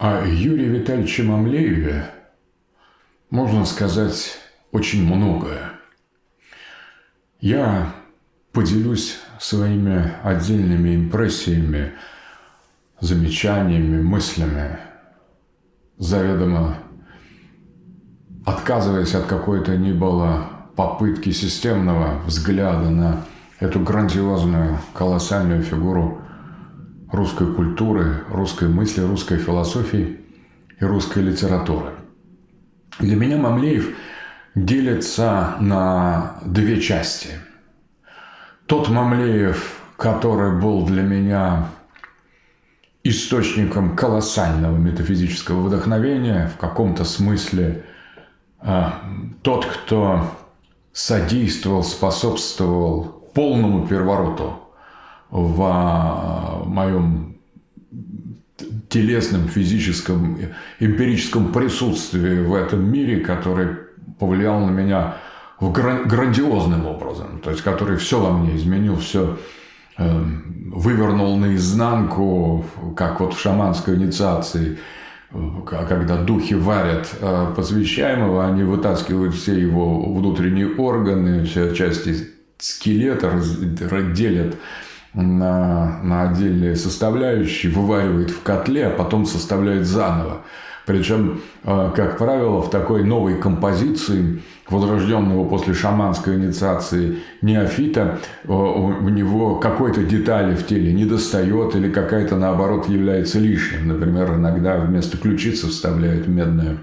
О Юрии Витальевиче Мамлееве можно сказать очень многое. Я поделюсь своими отдельными импрессиями, замечаниями, мыслями, заведомо отказываясь от какой-то ни было попытки системного взгляда на эту грандиозную, колоссальную фигуру русской культуры, русской мысли, русской философии и русской литературы. Для меня Мамлеев делится на две части. Тот Мамлеев, который был для меня источником колоссального метафизического вдохновения, в каком-то смысле а, тот, кто содействовал, способствовал полному перевороту в моем телесном, физическом, эмпирическом присутствии в этом мире, который повлиял на меня в грандиозным образом, то есть который все во мне изменил, все э, вывернул наизнанку, как вот в шаманской инициации, когда духи варят э, посвящаемого, они вытаскивают все его внутренние органы, все части скелета, разделят на, на отдельные составляющие, вываривает в котле, а потом составляет заново. Причем, э, как правило, в такой новой композиции возрожденного после шаманской инициации неофита, э, у него какой-то детали в теле не достает или какая-то, наоборот, является лишним. Например, иногда вместо ключицы вставляют медную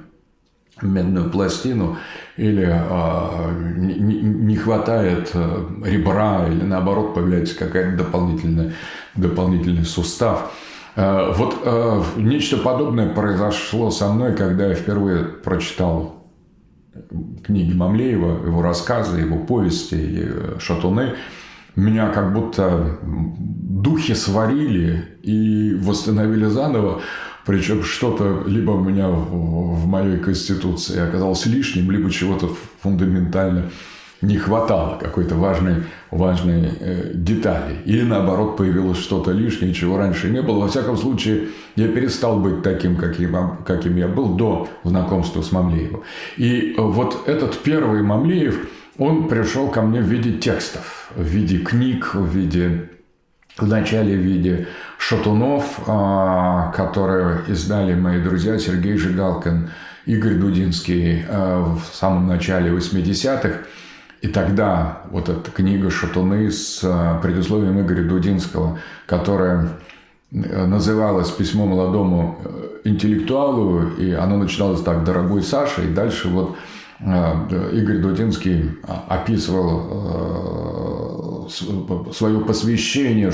медную пластину или э, не, хватает э, ребра или наоборот появляется какая-то дополнительная дополнительный сустав. Э, вот э, нечто подобное произошло со мной, когда я впервые прочитал книги Мамлеева, его рассказы, его повести, э, шатуны. Меня как будто духи сварили и восстановили заново. Причем что-то либо у меня в, в моей конституции оказалось лишним, либо чего-то фундаментально не хватало какой-то важной, важной э, детали. Или наоборот появилось что-то лишнее, чего раньше не было. Во всяком случае, я перестал быть таким, каким, каким я был до знакомства с Мамлеевым. И вот этот первый Мамлеев, он пришел ко мне в виде текстов, в виде книг, в виде в начале в виде шатунов, а, которые издали мои друзья Сергей Жигалкин, Игорь Дудинский а, в самом начале 80-х. И тогда вот эта книга «Шатуны» с а, предусловием Игоря Дудинского, которая называлась «Письмо молодому э, интеллектуалу», и оно начиналось так «Дорогой Саша», и дальше вот Игорь Дудинский описывал э, свое посвящение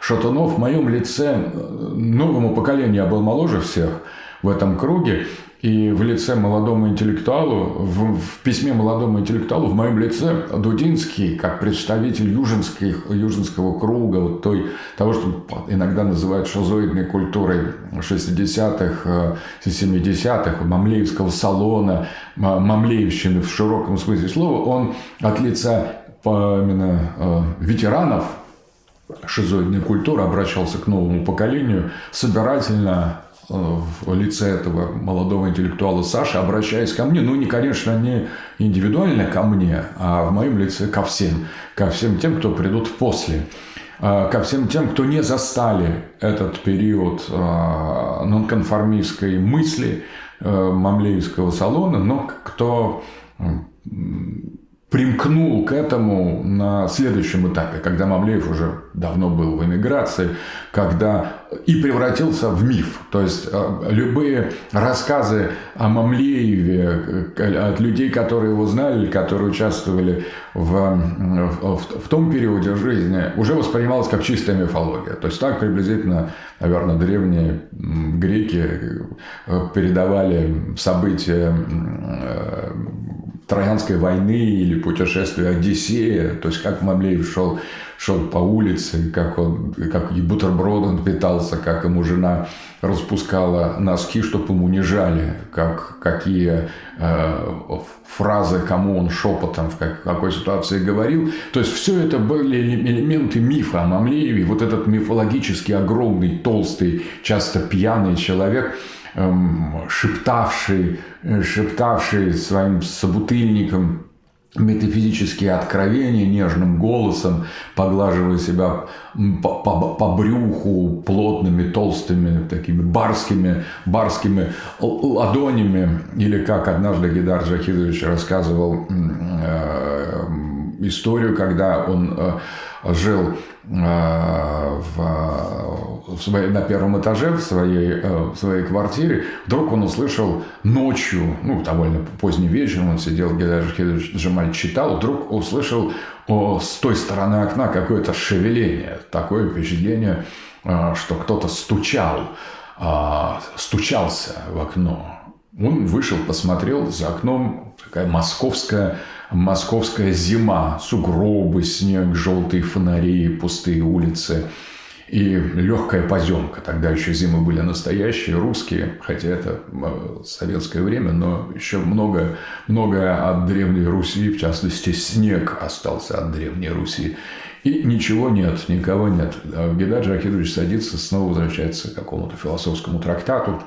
Шатунов в моем лице э, новому поколению, я был моложе всех в этом круге, и в лице молодому интеллектуалу, в, в письме молодому интеллектуалу в моем лице Дудинский, как представитель южинских, южинского круга, вот той, того, что иногда называют шизоидной культурой 60-х, 70-х, э, мамлеевского салона, мамлеевщины в широком смысле слова, он от лица именно э, ветеранов шизоидной культуры обращался к новому поколению собирательно в лице этого молодого интеллектуала Саши, обращаясь ко мне, ну, не, конечно, не индивидуально ко мне, а в моем лице ко всем, ко всем тем, кто придут после, э, ко всем тем, кто не застали этот период нонконформистской мысли Мамлеевского салона, но кто примкнул к этому на следующем этапе, когда Мамлеев уже давно был в эмиграции, когда и превратился в миф. То есть э, любые рассказы о Мамлееве э, от людей, которые его знали, которые участвовали в, в, в том периоде жизни, уже воспринималось как чистая мифология. То есть так приблизительно, наверное, древние греки э, передавали события Троянской войны или путешествие Одиссея, то есть как Мамлеев шел, шел по улице, как он, как и бутербродом питался, как ему жена распускала носки, чтобы ему не жали, как, какие э, фразы, кому он шепотом в как, какой ситуации говорил. То есть все это были элементы мифа о Мамлееве. Вот этот мифологический, огромный, толстый, часто пьяный человек – шептавший, э, шептавший своим собутыльникам метафизические откровения нежным голосом, поглаживая себя по, по, по брюху плотными, толстыми, такими барскими, барскими ладонями. Или как однажды Гидар Джахидович рассказывал э, историю, когда он э, жил в, в своей, на первом этаже в своей, э, в своей квартире, вдруг он услышал ночью, ну, довольно поздний вечер, он сидел, Гедай Джамаль читал, вдруг услышал о, с той стороны окна какое-то шевеление, такое впечатление, что кто-то стучал, стучался в окно. Он вышел, посмотрел, за окном такая московская московская зима, сугробы, снег, желтые фонари, пустые улицы и легкая поземка. Тогда еще зимы были настоящие, русские, хотя это э, советское время, но еще много, многое от Древней Руси, в частности, снег остался от Древней Руси. И ничего нет, никого нет. Гедар Джахидович садится, снова возвращается к какому-то философскому трактату.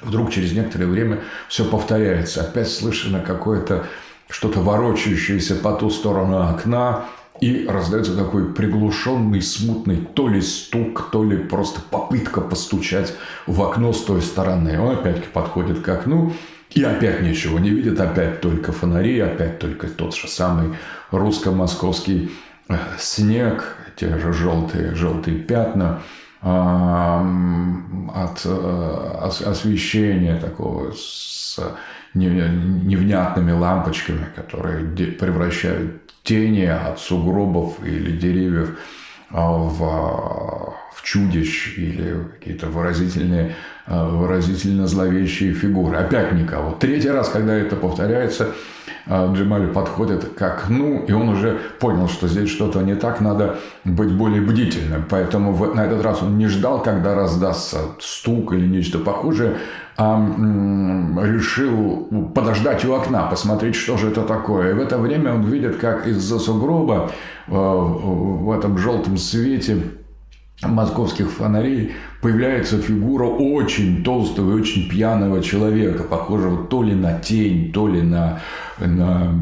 Вдруг через некоторое время все повторяется. Опять слышно какое-то что-то ворочающееся по ту сторону окна, и раздается такой приглушенный, смутный то ли стук, то ли просто попытка постучать в окно с той стороны. Он опять подходит к окну, и опять ничего не видит, опять только фонари, опять только тот же самый русско-московский э, снег, те же желтые, желтые пятна от э, освещения такого с невнятными лампочками, которые превращают тени от сугробов или деревьев а, в, в чудищ или какие-то выразительные, а, выразительно зловещие фигуры. Опять никого. Третий раз, когда это повторяется, а, Джемали подходит к окну, и он уже понял, что здесь что-то не так, надо быть более бдительным. Поэтому на этот раз он не ждал, когда раздастся стук или нечто похожее, а решил подождать у окна, посмотреть, что же это такое. И в это время он видит, как из-за сугроба э, в этом желтом свете московских фонарей появляется фигура очень толстого и очень пьяного человека, похожего то ли на тень, то ли на, на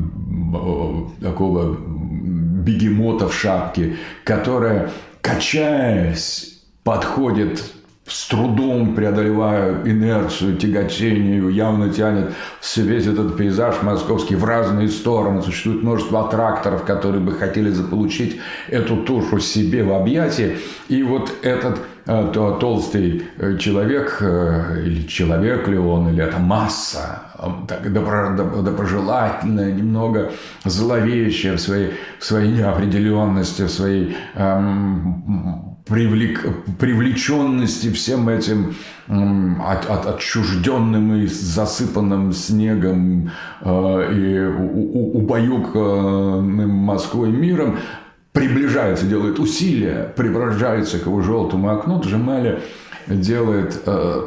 э, такого бегемота в шапке, которая, качаясь, подходит с трудом преодолевая инерцию, тяготение, явно тянет весь этот пейзаж московский в разные стороны. Существует множество аттракторов, которые бы хотели заполучить эту тушу себе в объятии. И вот этот э, то, толстый э, человек, э, или человек ли он, или это масса, так добро, доброжелательная, немного зловещая в своей, в своей неопределенности, в своей эм, привлек, привлеченности всем этим от, от, отчужденным и засыпанным снегом э, и убаюканным Москвой миром, приближается, делает усилия, приближается к его желтому окну, Джемали делает э,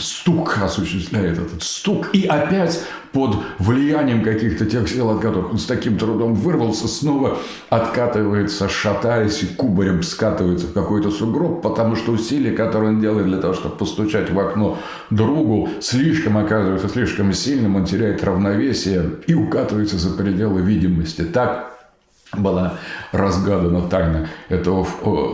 стук, осуществляет этот стук, и опять под влиянием каких-то тех сил, от которых он с таким трудом вырвался, снова откатывается, шатаясь и кубарем скатывается в какой-то сугроб, потому что усилия, которые он делает для того, чтобы постучать в окно другу, слишком оказывается слишком сильным, он теряет равновесие и укатывается за пределы видимости. Так была разгадана тайна этого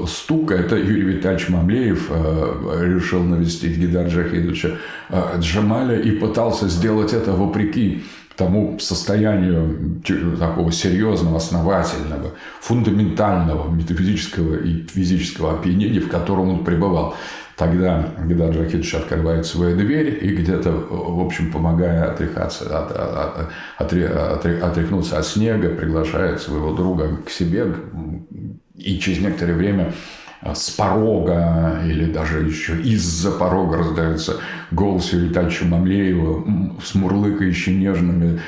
стука. Это Юрий Витальевич Мамлеев э, решил навестить Гидар Джахидовича э, Джамаля и пытался сделать это вопреки тому состоянию такого серьезного, основательного, фундаментального метафизического и физического опьянения, в котором он пребывал. Тогда Гидар Джахидович открывает свою дверь и где-то, в общем, помогая отряхаться, от, от, от, отряхнуться от снега, приглашает своего друга к себе. И через некоторое время с порога или даже еще из-за порога раздается голос Витальевича Мамлеева с мурлыкающими нежными,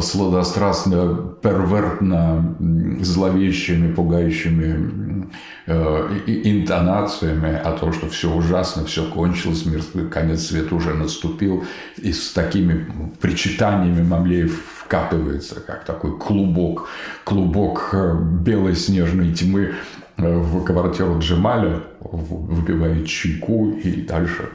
сладострастно, первертно, зловещими, пугающими э, интонациями о том, что все ужасно, все кончилось, мир, конец света уже наступил. И с такими причитаниями Мамлеев вкатывается, как такой клубок, клубок э, белой снежной тьмы в квартиру Джемаля, выпивая чайку и дальше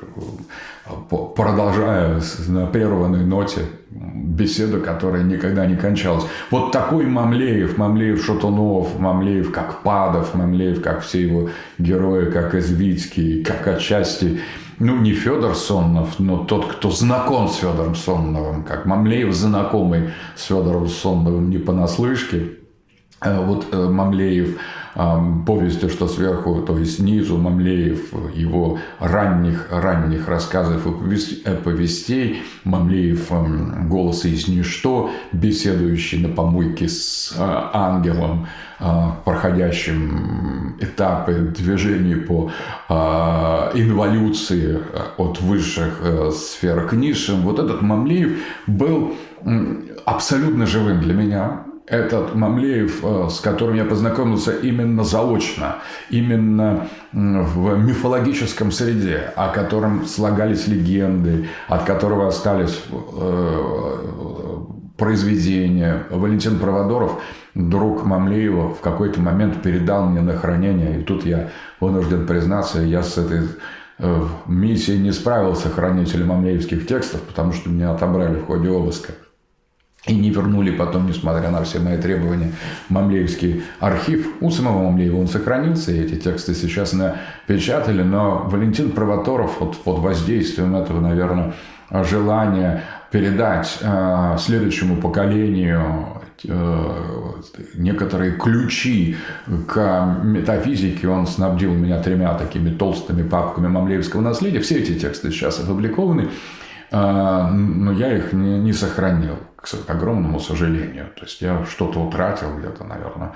продолжая на прерванной ноте беседу, которая никогда не кончалась. Вот такой Мамлеев, Мамлеев Шатунов, Мамлеев как Падов, Мамлеев как все его герои, как Извицкий, как отчасти ну, не Федор Соннов, но тот, кто знаком с Федором Сонновым, как Мамлеев знакомый с Федором Сонновым не понаслышке. Э, вот э, Мамлеев повести, что сверху, то есть снизу Мамлеев, его ранних, ранних рассказов и повестей, Мамлеев «Голос из ничто», беседующий на помойке с ангелом, проходящим этапы движения по инволюции от высших э, сфер к низшим. Вот этот Мамлеев был абсолютно живым для меня этот Мамлеев, э, с которым я познакомился именно заочно, именно в мифологическом среде, о котором слагались легенды, от которого остались э, произведения. Валентин Проводоров, друг Мамлеева, в какой-то момент передал мне на хранение, и тут я вынужден признаться, я с этой э, миссией не справился хранителем мамлеевских текстов, потому что меня отобрали в ходе обыска и не вернули потом, несмотря на все мои требования, Мамлеевский архив. У самого Мамлеева он сохранился, и эти тексты сейчас напечатали, но Валентин Провоторов вот под воздействием этого, наверное, желания передать э, следующему поколению э, некоторые ключи к метафизике. Он снабдил меня тремя такими толстыми папками мамлеевского наследия. Все эти тексты сейчас опубликованы. А, но я их не, не сохранил, к огромному сожалению. То есть я что-то утратил где-то, наверное,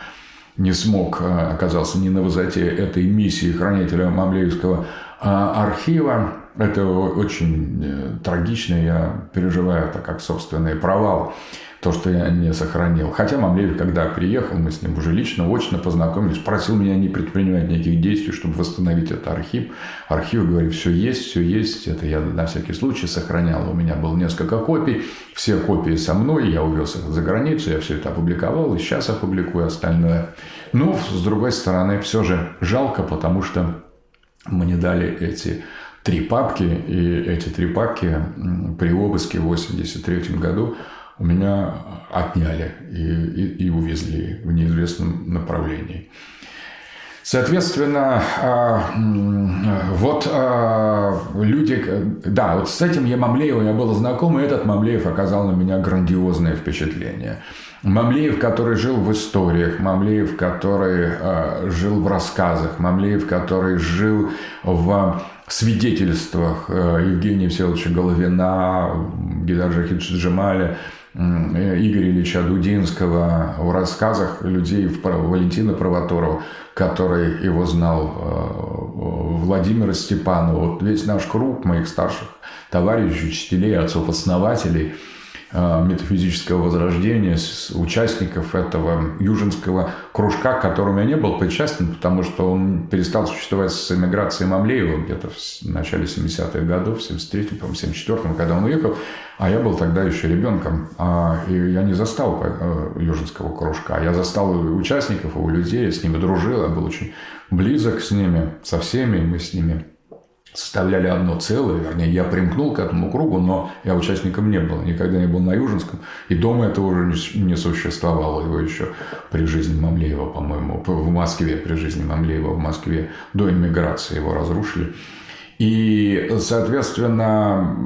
не смог, а, оказался не на высоте этой миссии хранителя Мамлеевского а, архива. Это очень э, трагично, я переживаю это как собственный провал то, что я не сохранил. Хотя Мамлеев, когда приехал, мы с ним уже лично, очно познакомились, просил меня не предпринимать никаких действий, чтобы восстановить этот архив. Архив, говорит, все есть, все есть. Это я на всякий случай сохранял. У меня было несколько копий. Все копии со мной. Я увез их за границу. Я все это опубликовал. И сейчас опубликую остальное. Но, с другой стороны, все же жалко, потому что мне дали эти три папки. И эти три папки при обыске в 1983 году у меня отняли и, и, и увезли в неизвестном направлении. Соответственно, а, вот а, люди, да, вот с этим я Мамлеевым я был знаком, и этот Мамлеев оказал на меня грандиозное впечатление. Мамлеев, который жил в историях, Мамлеев, который а, жил в рассказах, Мамлеев, который жил в свидетельствах Евгения Всеволодовича Головина, Гидаржа Хиджималя, Игоря Ильича Дудинского, в рассказах людей Валентина Провоторова, который его знал, э, Владимира Степанова. Вот весь наш круг моих старших товарищей, учителей, отцов-основателей – Э, метафизического возрождения, с участников этого южинского кружка, к которому я не был причастен, потому что он перестал существовать с эмиграцией Мамлеева где-то в начале 70-х годов, в 73-м, по 74-м, когда он уехал, а я был тогда еще ребенком, а, и я не застал э, южинского кружка, я застал участников, его людей, я с ними дружил, я был очень близок с ними, со всеми, мы с ними составляли одно целое, вернее, я примкнул к этому кругу, но я участником не был, никогда не был на Южинском, и дома это уже не существовало, его еще при жизни Мамлеева, по-моему, в Москве, при жизни Мамлеева в Москве, до иммиграции его разрушили. И, соответственно,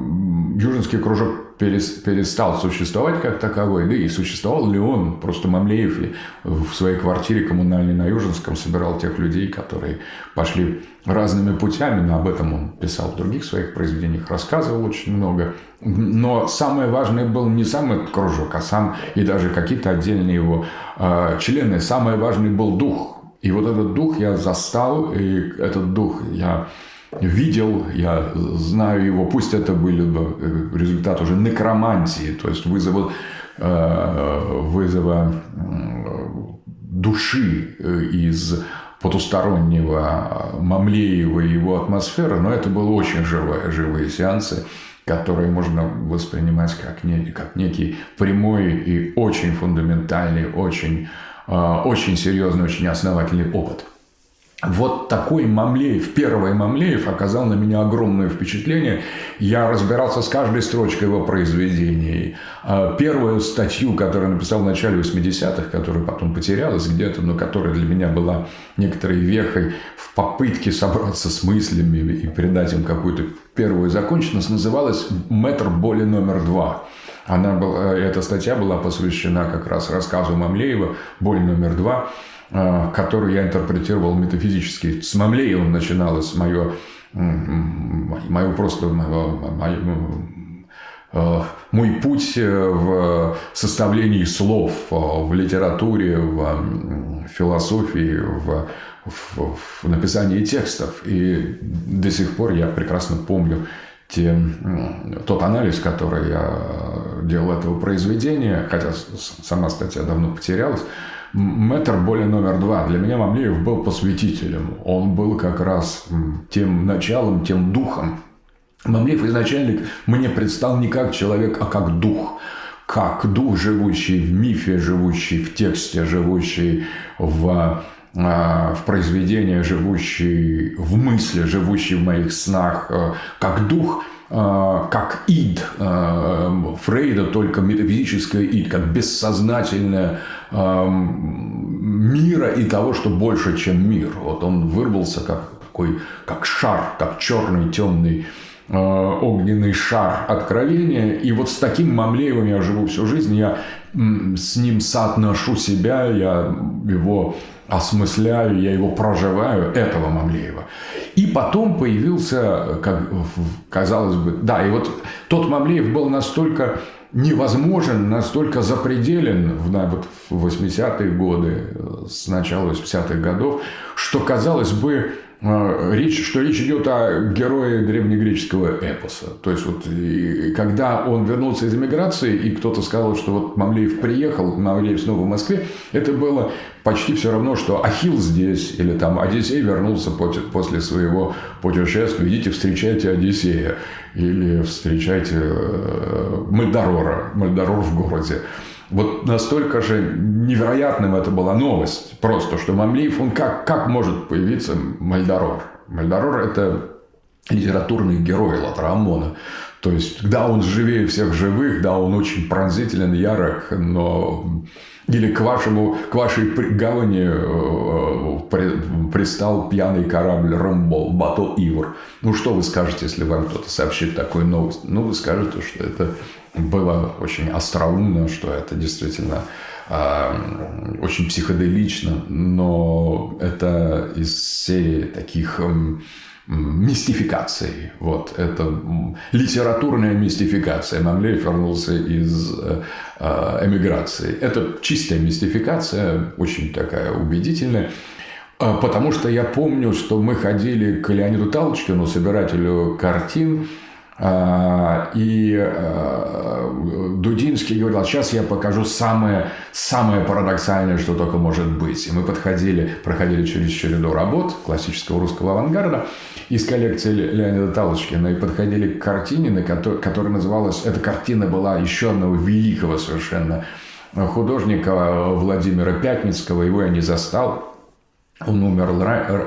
Южинский кружок перестал существовать как таковой, да и существовал ли он, просто Мамлеев в своей квартире коммунальной на Южинском собирал тех людей, которые пошли разными путями, но об этом он писал в других своих произведениях, рассказывал очень много. Но самое важное был не сам этот кружок, а сам и даже какие-то отдельные его э, члены. Самое важное был дух. И вот этот дух я застал, и этот дух я видел, я знаю его, пусть это были бы э, результат уже некромантии, то есть вызова, э, вызова души э, из потустороннего Мамлеева и его атмосферы, но это было очень живые, живые сеансы, которые можно воспринимать как, не, как некий прямой и очень фундаментальный, очень, очень серьезный, очень основательный опыт – вот такой Мамлеев, первый Мамлеев оказал на меня огромное впечатление. Я разбирался с каждой строчкой его произведений. А первую статью, которую написал в начале 80-х, которая потом потерялась где-то, но которая для меня была некоторой вехой в попытке собраться с мыслями и придать им какую-то первую законченность, называлась «Метр боли номер два». Она была, эта статья была посвящена как раз рассказу Мамлеева «Боль номер два», которую я интерпретировал метафизически. С Мамлеевым начиналось мое, мое просто мое, а, мой путь э, в составлении слов, в литературе, в философии, в, в, в написании текстов. И до сих пор я прекрасно помню те, тот анализ, который я делал этого произведения, хотя сама статья давно потерялась, Метр более номер два. Для меня Мамлеев был посвятителем. Он был как раз тем началом, тем духом. Мамлеев изначально мне предстал не как человек, а как дух. Как дух, живущий в мифе, живущий в тексте, живущий в а, в произведении, живущий в мысли, живущий в моих снах, э, как дух – а, как ид а, Фрейда, только метафизическое ид, как бессознательное а, мира и того, что больше, чем мир. Вот он вырвался как такой, как шар, как черный темный огненный шар откровения. И вот с таким Мамлеевым я живу всю жизнь. Я с ним соотношу себя, я его осмысляю, я его проживаю, этого Мамлеева. И потом появился, как, казалось бы, да, и вот тот Мамлеев был настолько невозможен, настолько запределен в, вот, в 80-е годы, с начала 80-х годов, что, казалось бы, речь, что речь идет о герое древнегреческого эпоса. То есть, вот, когда он вернулся из эмиграции, и кто-то сказал, что вот Мамлеев приехал, Мамлеев снова в Москве, это было почти все равно, что Ахилл здесь, или там Одиссей вернулся после своего путешествия, идите встречайте Одиссея, или встречайте э, Мальдорора, Мальдорор в городе. Вот настолько же невероятным это была новость. Просто, что Мамлиев, он как, как может появиться Мальдорор? Мальдорор – это литературный герой Латрамона. То есть, да, он живее всех живых, да, он очень пронзителен, ярок, но или к, вашему, к вашей гавани э, пристал пьяный корабль Ромбол, Бато Ивр. Ну, что вы скажете, если вам кто-то сообщит такую новость? Ну, вы скажете, что это было очень остроумно, что это действительно э, очень психоделично, но это из серии таких э, мистификаций. Вот, это литературная мистификация. Мамлеев вернулся из э, эмиграции. Это чистая мистификация, очень такая убедительная. Потому что я помню, что мы ходили к Леониду Талочкину, собирателю картин, а, и а, Дудинский говорил, «А сейчас я покажу самое, самое парадоксальное, что только может быть. И мы подходили, проходили через череду работ классического русского авангарда из коллекции Леонида Талочкина и подходили к картине, на которой, которая называлась... Эта картина была еще одного великого совершенно художника Владимира Пятницкого. Его я не застал. Он умер,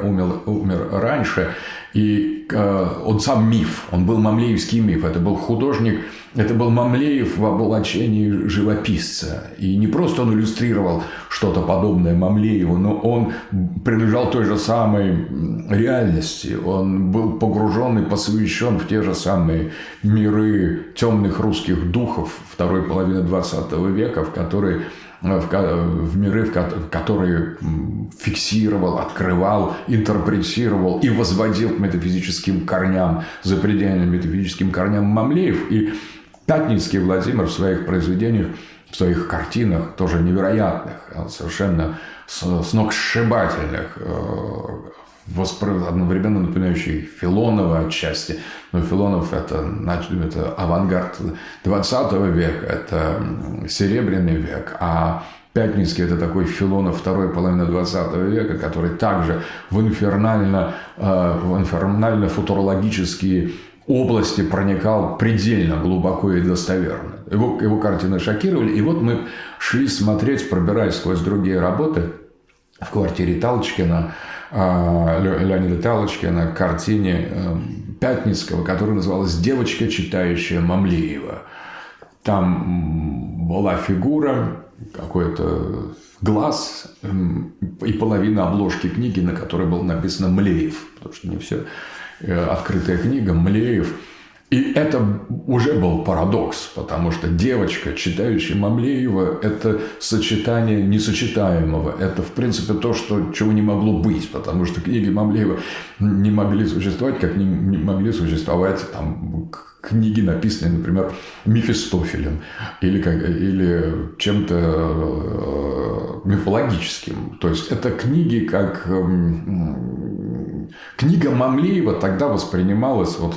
умер, умер раньше. И э, он сам миф, он был мамлеевский миф, это был художник, это был Мамлеев в облачении живописца. И не просто он иллюстрировал что-то подобное Мамлееву, но он принадлежал той же самой реальности. Он был погружен и посвящен в те же самые миры темных русских духов второй половины 20 века, в которые в, в миры, в которые фиксировал, открывал, интерпретировал и возводил к метафизическим корням, запредельным метафизическим корням Мамлеев. И Пятницкий Владимир в своих произведениях, в своих картинах, тоже невероятных, совершенно сногсшибательных, э, одновременно напоминающий Филонова отчасти. Но Филонов это, это авангард 20 века, это Серебряный век, а Пятницкий – это такой Филонов второй половины 20 века, который также в инфернально, э, в инфернально-футурологические области проникал предельно глубоко и достоверно. Его, его картины шокировали. И вот мы шли смотреть, пробираясь сквозь другие работы в квартире Талочкина, Леонида Талочкина картине Пятницкого, которая называлась «Девочка, читающая Мамлеева». Там была фигура, какой-то глаз и половина обложки книги, на которой было написано «Млеев», потому что не все э, открытая книга «Млеев». И это уже был парадокс, потому что девочка, читающая Мамлеева, это сочетание несочетаемого. Это, в принципе, то, что, чего не могло быть, потому что книги Мамлеева не могли существовать, как не, не могли существовать там, книги, написанные, например, Мефистофелем или, или чем-то э, мифологическим. То есть, это книги как... Книга Мамлеева тогда воспринималась вот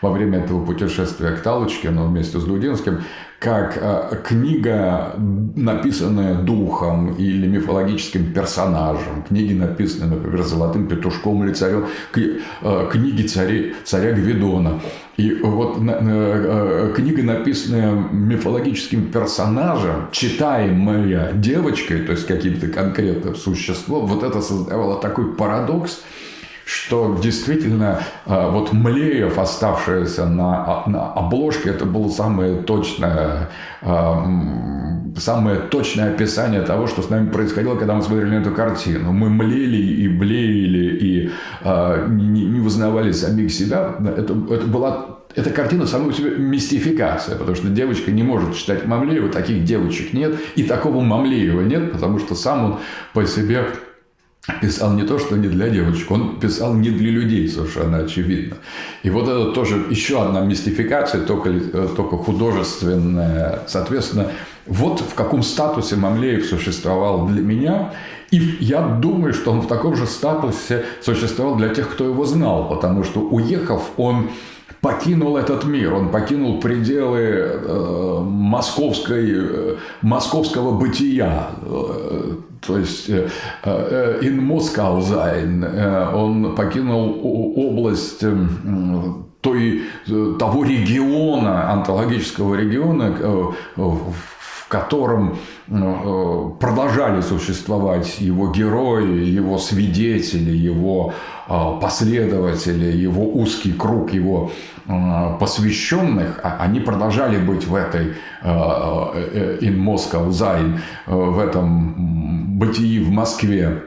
во время этого путешествия к Талочкину вместе с Дудинским как э, книга, написанная духом или мифологическим персонажем, книги, написанные, например, Золотым петушком или царем, э, книги царя, царя Гвидона. И вот э, книга, написанная мифологическим персонажем, читаемая девочкой, то есть каким-то конкретным существом, вот это создавало такой парадокс – что действительно э, вот Млеев, оставшийся на, на обложке, это было самое точное, э, самое точное описание того, что с нами происходило, когда мы смотрели на эту картину. Мы млели и блеяли, и не, не узнавали самих себя. Это, это была эта картина сама по себе мистификация, потому что девочка не может читать Мамлеева, таких девочек нет, и такого Мамлеева нет, потому что сам он по себе писал не то, что не для девочек, он писал не для людей, совершенно очевидно. И вот это тоже еще одна мистификация, только, э, только художественная. Соответственно, вот в каком статусе Мамлеев существовал для меня. И я думаю, что он в таком же статусе существовал для тех, кто его знал, потому что уехав, он покинул этот мир, он покинул пределы э, московской, э, московского бытия. Э, то есть э, э, in Moscow sein, э, он покинул область э, той, того региона, антологического региона, в котором продолжали существовать его герои, его свидетели, его последователи, его узкий круг, его Э, посвященных, а они продолжали быть в этой э, э, in Moscow Sein, в этом бытии в Москве.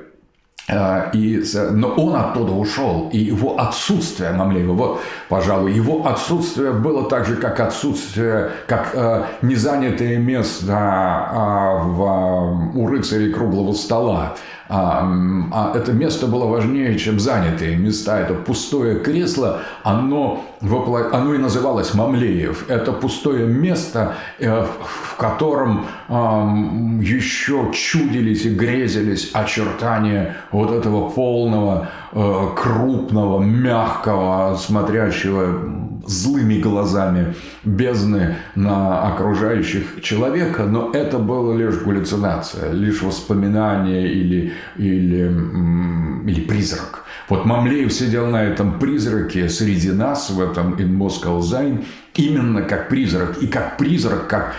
И, но он оттуда ушел, и его отсутствие Мамлеева, вот, пожалуй, его отсутствие было так же, как отсутствие, как э, незанятое место э, в, у рыцарей круглого стола. А, а это место было важнее, чем занятые места. Это пустое кресло, оно, вопло... оно и называлось Мамлеев. Это пустое место, э, в котором еще чудились и грезились очертания вот этого полного, э, крупного, мягкого, смотрящего злыми глазами бездны на окружающих человека, но это было лишь галлюцинация, лишь воспоминание или, или, или призрак. Вот Мамлеев сидел на этом призраке среди нас, в этом In Moscow Sein, именно как призрак. И как призрак, как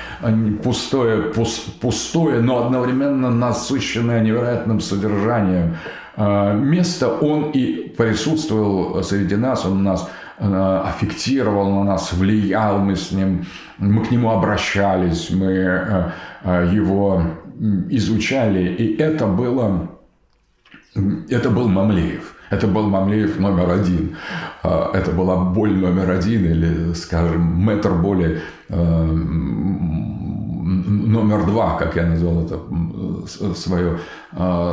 пустое, пустое но одновременно насыщенное невероятным содержанием а, место, он и присутствовал среди нас, он нас Э, аффектировал на нас, влиял, мы с ним, мы к нему обращались, мы его изучали, и это было, это был Мамлеев. Это был Мамлеев номер один. Это была боль номер один, или, скажем, метр боли номер два, как я назвал это свое,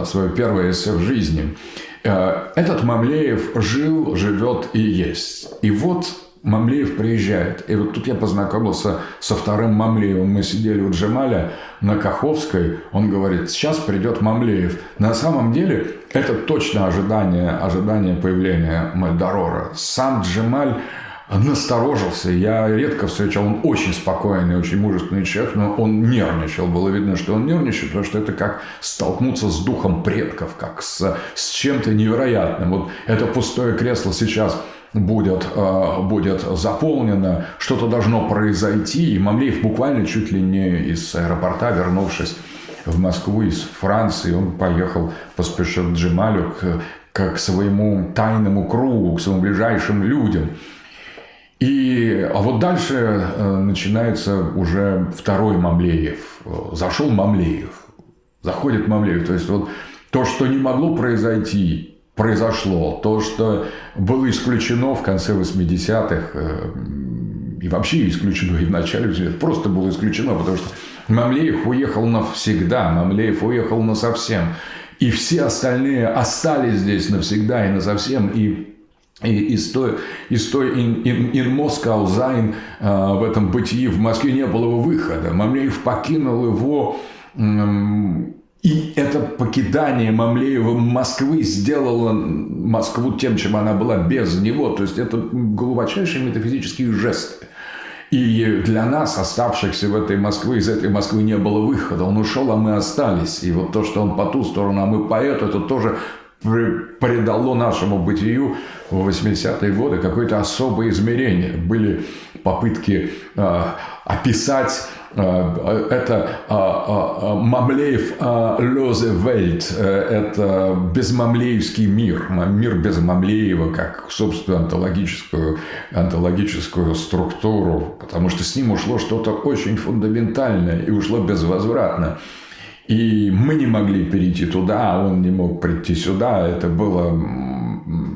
свое первое эссе в жизни. Этот Мамлеев жил, живет и есть. И вот Мамлеев приезжает. И вот тут я познакомился со вторым Мамлеевым. Мы сидели у Джемаля на Каховской. Он говорит, сейчас придет Мамлеев. На самом деле, это точно ожидание, ожидание появления Мальдорора. Сам Джемаль насторожился. Я редко встречал, он очень спокойный, очень мужественный человек, но он нервничал. Было видно, что он нервничает, потому что это как столкнуться с духом предков, как с, с чем-то невероятным. Вот это пустое кресло сейчас будет, э, будет заполнено, что-то должно произойти. И Мамлеев буквально чуть ли не из аэропорта, вернувшись в Москву из Франции, он поехал, поспешил к Джемалю, к к своему тайному кругу, к своим ближайшим людям. И, а вот дальше э, начинается уже второй Мамлеев. Зашел Мамлеев. Заходит Мамлеев. То есть, вот то, что не могло произойти, произошло. То, что было исключено в конце 80-х, э, и вообще исключено и в начале, просто было исключено, потому что Мамлеев уехал навсегда, Мамлеев уехал на совсем. И все остальные остались здесь навсегда и на совсем. И и из той, из той in, in, in Moscow Sein э, в этом бытии в Москве не было выхода. Мамлеев покинул его и это покидание Мамлеева Москвы сделало Москву тем, чем она была без него. То есть это глубочайшие метафизические жесты. И для нас, оставшихся в этой Москве, из этой Москвы не было выхода. Он ушел, а мы остались. И вот то, что он по ту сторону, а мы по эту, это тоже придало нашему бытию в 80-е годы какое-то особое измерение. Были попытки э, описать это а, а, Мамлеев Лозе Вельт, э, это безмамлеевский мир, мир без Мамлеева, как, собственно, онтологическую, онтологическую структуру, потому что с ним ушло что-то очень фундаментальное и ушло безвозвратно. И мы не могли перейти туда, а он не мог прийти сюда. Это было,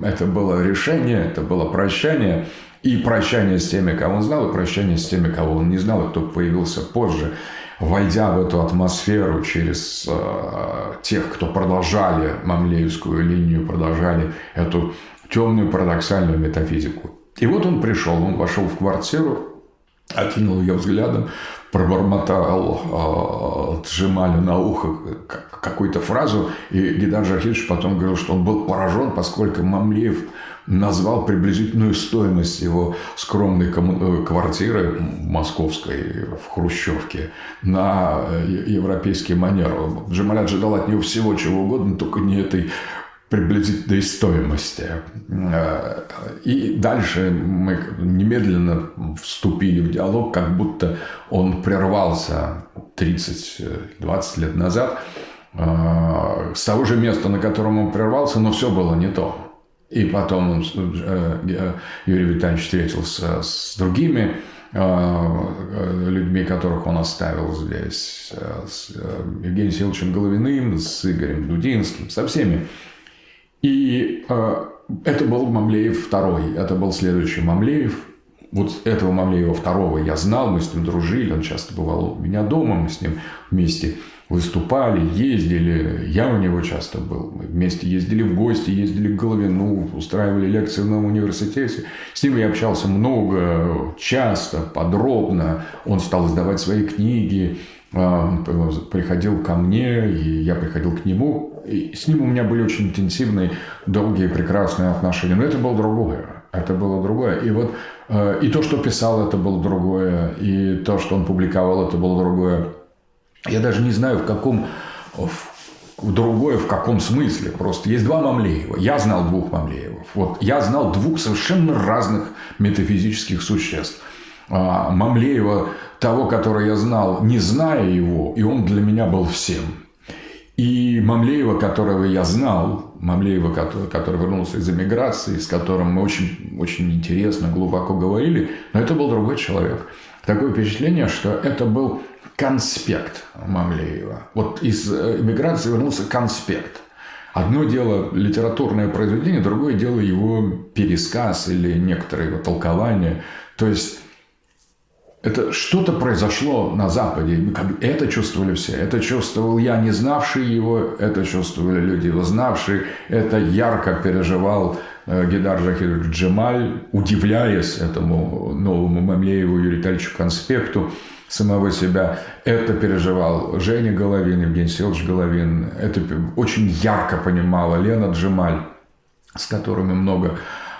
это было решение, это было прощание – и прощание с теми, кого он знал, и прощание с теми, кого он не знал, и кто появился позже, войдя в эту атмосферу через э, тех, кто продолжали мамлеевскую линию, продолжали эту темную парадоксальную метафизику. И вот он пришел, он вошел в квартиру, окинул ее взглядом, пробормотал э, на ухо какую-то фразу, и Гидар Жахидович потом говорил, что он был поражен, поскольку Мамлеев назвал приблизительную стоимость его скромной э, квартиры московской в Хрущевке на э, европейский манер. Джамаль ожидал от него всего чего угодно, только не этой приблизительной стоимости. Э, и дальше мы немедленно вступили в диалог, как будто он прервался 30-20 лет назад с того же места, на котором он прервался, но все было не то. И потом он, э, Юрий Витальевич встретился с другими э, людьми, которых он оставил здесь, э, с Евгением Силовичем Головиным, с Игорем Дудинским, со всеми. И это был Мамлеев второй, это был следующий Мамлеев. Вот этого Мамлеева второго я знал, мы с ним дружили, он часто бывал у меня дома, мы с ним вместе выступали, ездили. Я у него часто был. Мы вместе ездили в гости, ездили к Головину, устраивали лекции в новом университете. С ним я общался много, часто, подробно. Он стал издавать свои книги, а, приходил ко мне, и я приходил к нему. И с ним у меня были очень интенсивные, долгие, прекрасные отношения. Но это было другое. Это было другое. И вот э, и то, что писал, это было другое. И то, что он публиковал, это было другое. Я даже не знаю, в каком в другое в каком смысле. Просто есть два Мамлеева. Я знал двух Мамлеевов. Вот я знал двух совершенно разных метафизических существ. А, Мамлеева, того, которого я знал, не зная его, и он для меня был всем. И Мамлеева, которого я знал, Мамлеева, который, который вернулся из эмиграции, с которым мы очень, очень интересно, глубоко говорили, но это был другой человек. Такое впечатление, что это был конспект Мамлеева. Вот из эмиграции вернулся конспект. Одно дело литературное произведение, другое дело его пересказ или некоторые его толкования. То есть это что-то произошло на Западе. Это чувствовали все. Это чувствовал я, не знавший его. Это чувствовали люди, его знавшие. Это ярко переживал э, Гидар Жахидович Джемаль, удивляясь этому новому Мамлееву Юрию Витальевичу конспекту самого себя. Это переживал Женя Головин, Евгений Селович Головин. Это очень ярко понимала Лена Джемаль, с которыми много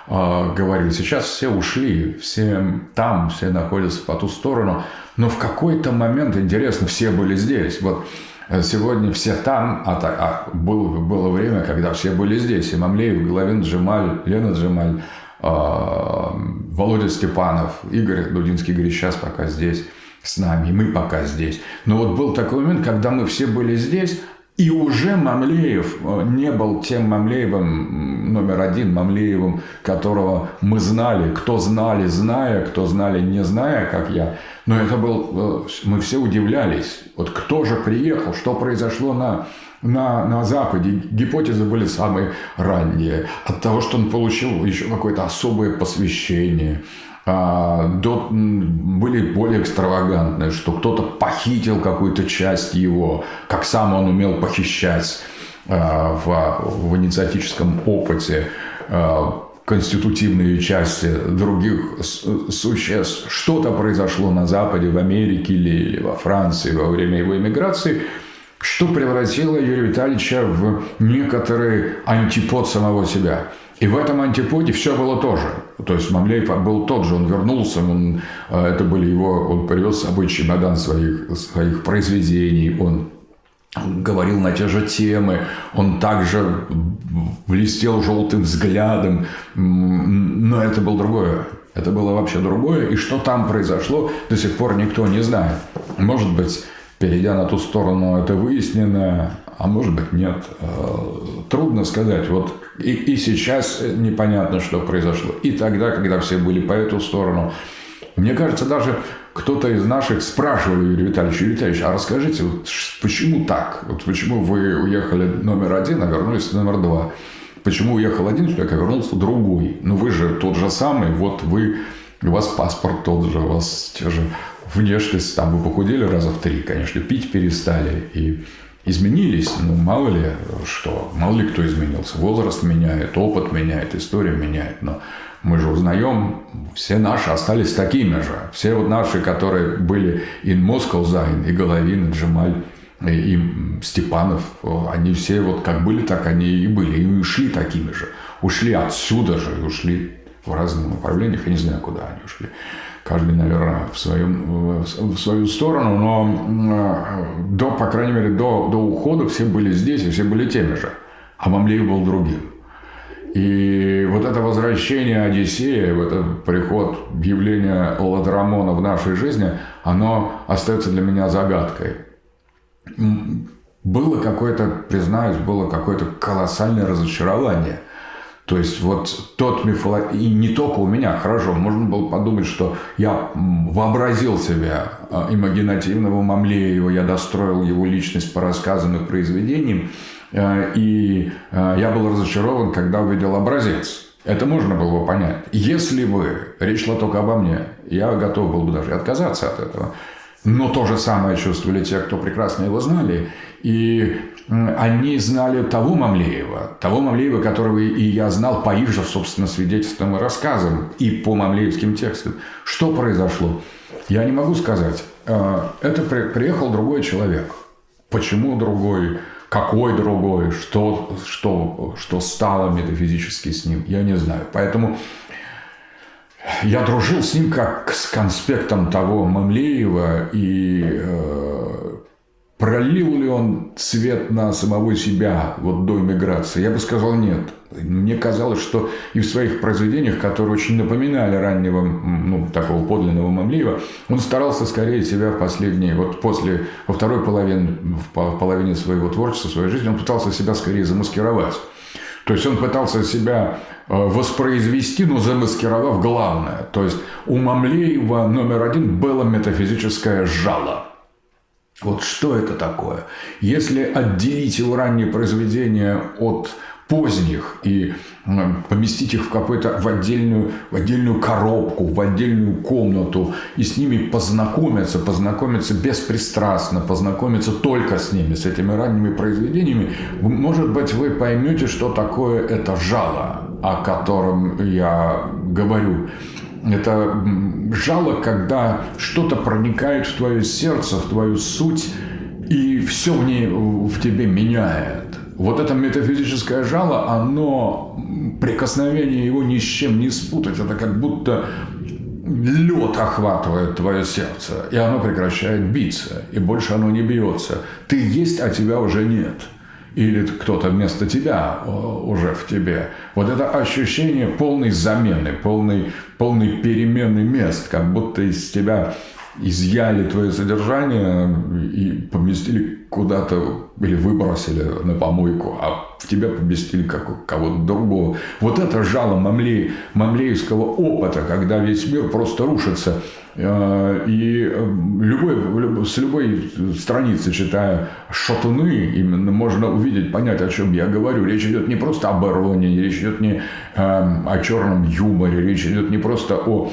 э, говорили. Сейчас все ушли, все там, все находятся по ту сторону. Но в какой-то момент, интересно, все были здесь. Вот э, Сегодня все там, а, так, а было, было время, когда все были здесь. И Мамлеев, Головин, Джемаль, Лена Джемаль, э, Володя Степанов, Игорь Дудинский говорит, сейчас пока здесь с нами, мы пока здесь. Но вот был такой момент, когда мы все были здесь, И уже Мамлеев э, не был тем Мамлеевым номер один, Мамлеевым, которого мы знали, кто знали, зная, кто знали, не зная, как я. Но это был, э, мы все удивлялись. Вот кто же приехал, что произошло на, на, на Западе. Гипотезы были самые ранние. От того, что он получил еще какое-то особое посвящение – до, были более экстравагантные, что кто-то похитил какую-то часть его, как сам он умел похищать а, в, в инициатическом опыте а, конститутивные части других существ. Что-то произошло на Западе, в Америке или, или во Франции во время его эмиграции, что превратило Юрия Витальевича в некоторый антипод самого себя – и в этом антиподе все было тоже. То есть Мамлеев был тот же, он вернулся, он, э, это были его, он привез с собой чемодан своих, своих произведений, он говорил на те же темы, он также блестел желтым взглядом, но это было другое. Это было вообще другое, и что там произошло, до сих пор никто не знает. Может быть, перейдя на ту сторону, это выяснено, а может быть нет. Э, трудно сказать. Вот и, и сейчас непонятно, что произошло. И тогда, когда все были по эту сторону. Мне кажется, даже кто-то из наших спрашивал Юрия Витальевича, Юрий Витальевич, а расскажите, вот почему так? Вот почему вы уехали номер один, а вернулись номер два? Почему уехал один человек, а вернулся другой? Ну вы же тот же самый, вот вы, у вас паспорт тот же, у вас те же внешность, там вы похудели раза в три, конечно, пить перестали и изменились, ну, мало ли что, мало ли кто изменился. Возраст меняет, опыт меняет, история меняет, но мы же узнаем, все наши остались такими же. Все вот наши, которые были in Moscow Зайн, и Головин, и Джемаль, и, и Степанов, они все вот как были, так они и были, и ушли такими же. Ушли отсюда же, и ушли в разных направлениях, я не знаю, куда они ушли каждый, наверное, в, своем, в свою сторону, но до, по крайней мере, до, до ухода все были здесь, и все были теми же, а Мамлеев был другим. И вот это возвращение Одиссея, вот этот приход, явление Ладрамона в нашей жизни, оно остается для меня загадкой. Было какое-то, признаюсь, было какое-то колоссальное разочарование – то есть вот тот мифолог... И не только у меня, хорошо, можно было подумать, что я вообразил себя а, имагинативного Мамлеева, я достроил его личность по рассказам и произведениям, э, и э, я был разочарован, когда увидел образец. Это можно было бы понять. Если бы речь шла только обо мне, я готов был бы даже отказаться от этого. Но то же самое чувствовали те, кто прекрасно его знали. И они знали того Мамлеева, того Мамлеева, которого и я знал по их же, собственно, свидетельствам и рассказам, и по мамлеевским текстам. Что произошло? Я не могу сказать. А, это приехал другой человек. Почему другой? Какой другой? Что, что, что стало метафизически с ним? Я не знаю. Поэтому я дружил с ним как с конспектом того Мамлеева и э, Пролил ли он свет на самого себя вот до иммиграции? Я бы сказал нет. Мне казалось, что и в своих произведениях, которые очень напоминали раннего, ну, такого подлинного Мамлиева, он старался скорее себя в последние, вот после, во второй половине, в половине своего творчества, своей жизни, он пытался себя скорее замаскировать. То есть он пытался себя э, воспроизвести, но замаскировав главное. То есть у Мамлеева номер один было метафизическое жало – вот что это такое? Если отделить его ранние произведения от поздних и поместить их в какую-то в отдельную, в отдельную коробку, в отдельную комнату и с ними познакомиться, познакомиться беспристрастно, познакомиться только с ними, с этими ранними произведениями, может быть, вы поймете, что такое это жало, о котором я говорю. Это жало, когда что-то проникает в твое сердце, в твою суть, и все в ней в тебе меняет. Вот это метафизическое жало, оно, прикосновение его ни с чем не спутать. Это как будто лед охватывает твое сердце, и оно прекращает биться, и больше оно не бьется. Ты есть, а тебя уже нет – или кто-то вместо тебя уже в тебе. Вот это ощущение полной замены, полной, полной перемены мест, как будто из тебя изъяли твое содержание и поместили куда-то или выбросили на помойку, а в тебя поместили как кого-то другого. Вот это жало мамле, мамлеевского опыта, когда весь мир просто рушится. Э, и э, любой, с любой страницы, читая шатуны, именно можно увидеть, понять, о чем я говорю. Речь идет не просто об иронии, речь идет не эм, о черном юморе, речь идет не просто о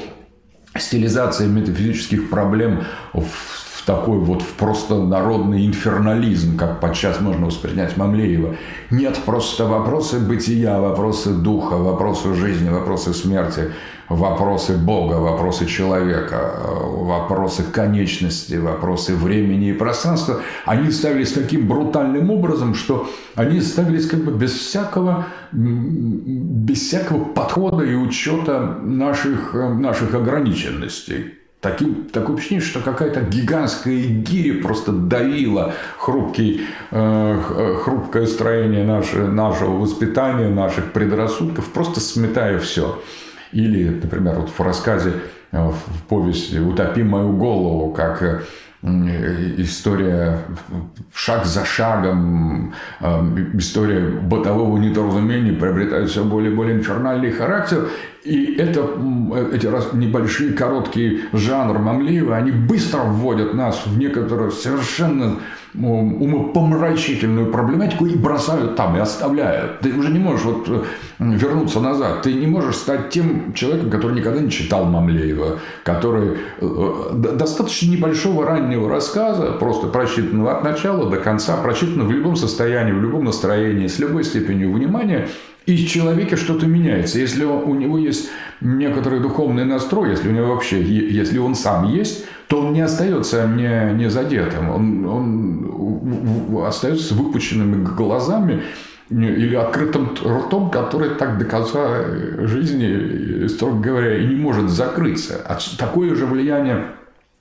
стилизации метафизических проблем в такой вот в просто народный инфернализм, как подчас можно воспринять Мамлеева. Нет, просто вопросы бытия, вопросы духа, вопросы жизни, вопросы смерти, вопросы Бога, вопросы человека, вопросы конечности, вопросы времени и пространства, они ставились таким брутальным образом, что они ставились как бы без всякого, без всякого подхода и учета наших, наших ограниченностей таким, такое впечатление, что какая-то гигантская гиря просто давила хрупкий, э, хрупкое строение наше, нашего воспитания, наших предрассудков, просто сметая все. Или, например, вот в рассказе, э, в повести «Утопи мою голову», как э, история шаг за шагом, история бытового недоразумения приобретает все более и более инфернальный характер. И это, эти небольшие короткие жанры Мамлеева, они быстро вводят нас в некоторую совершенно умопомрачительную проблематику и бросают там, и оставляют. Ты уже не можешь вот э, вернуться назад. Ты не можешь стать тем человеком, который никогда не читал Мамлеева, который э, достаточно небольшого раннего рассказа, просто прочитанного от начала до конца, прочитанного в любом состоянии, в любом настроении, с любой степенью внимания, и в человеке что-то меняется. Если у него есть некоторый духовный настрой, если у него вообще, если он сам есть, то он не остается не, не задетым. Он, он остается с выпущенными глазами или открытым ртом, который так до конца жизни, строго говоря, и не может закрыться. Такое же влияние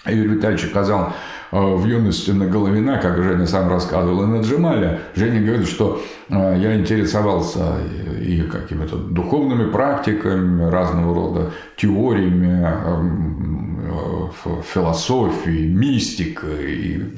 Юрий Витальевич оказал э, в юности на Головина, как Женя сам рассказывал, и на. Женя говорит, что э, я интересовался и какими-то духовными практиками, разного рода теориями, э, философией, мистикой,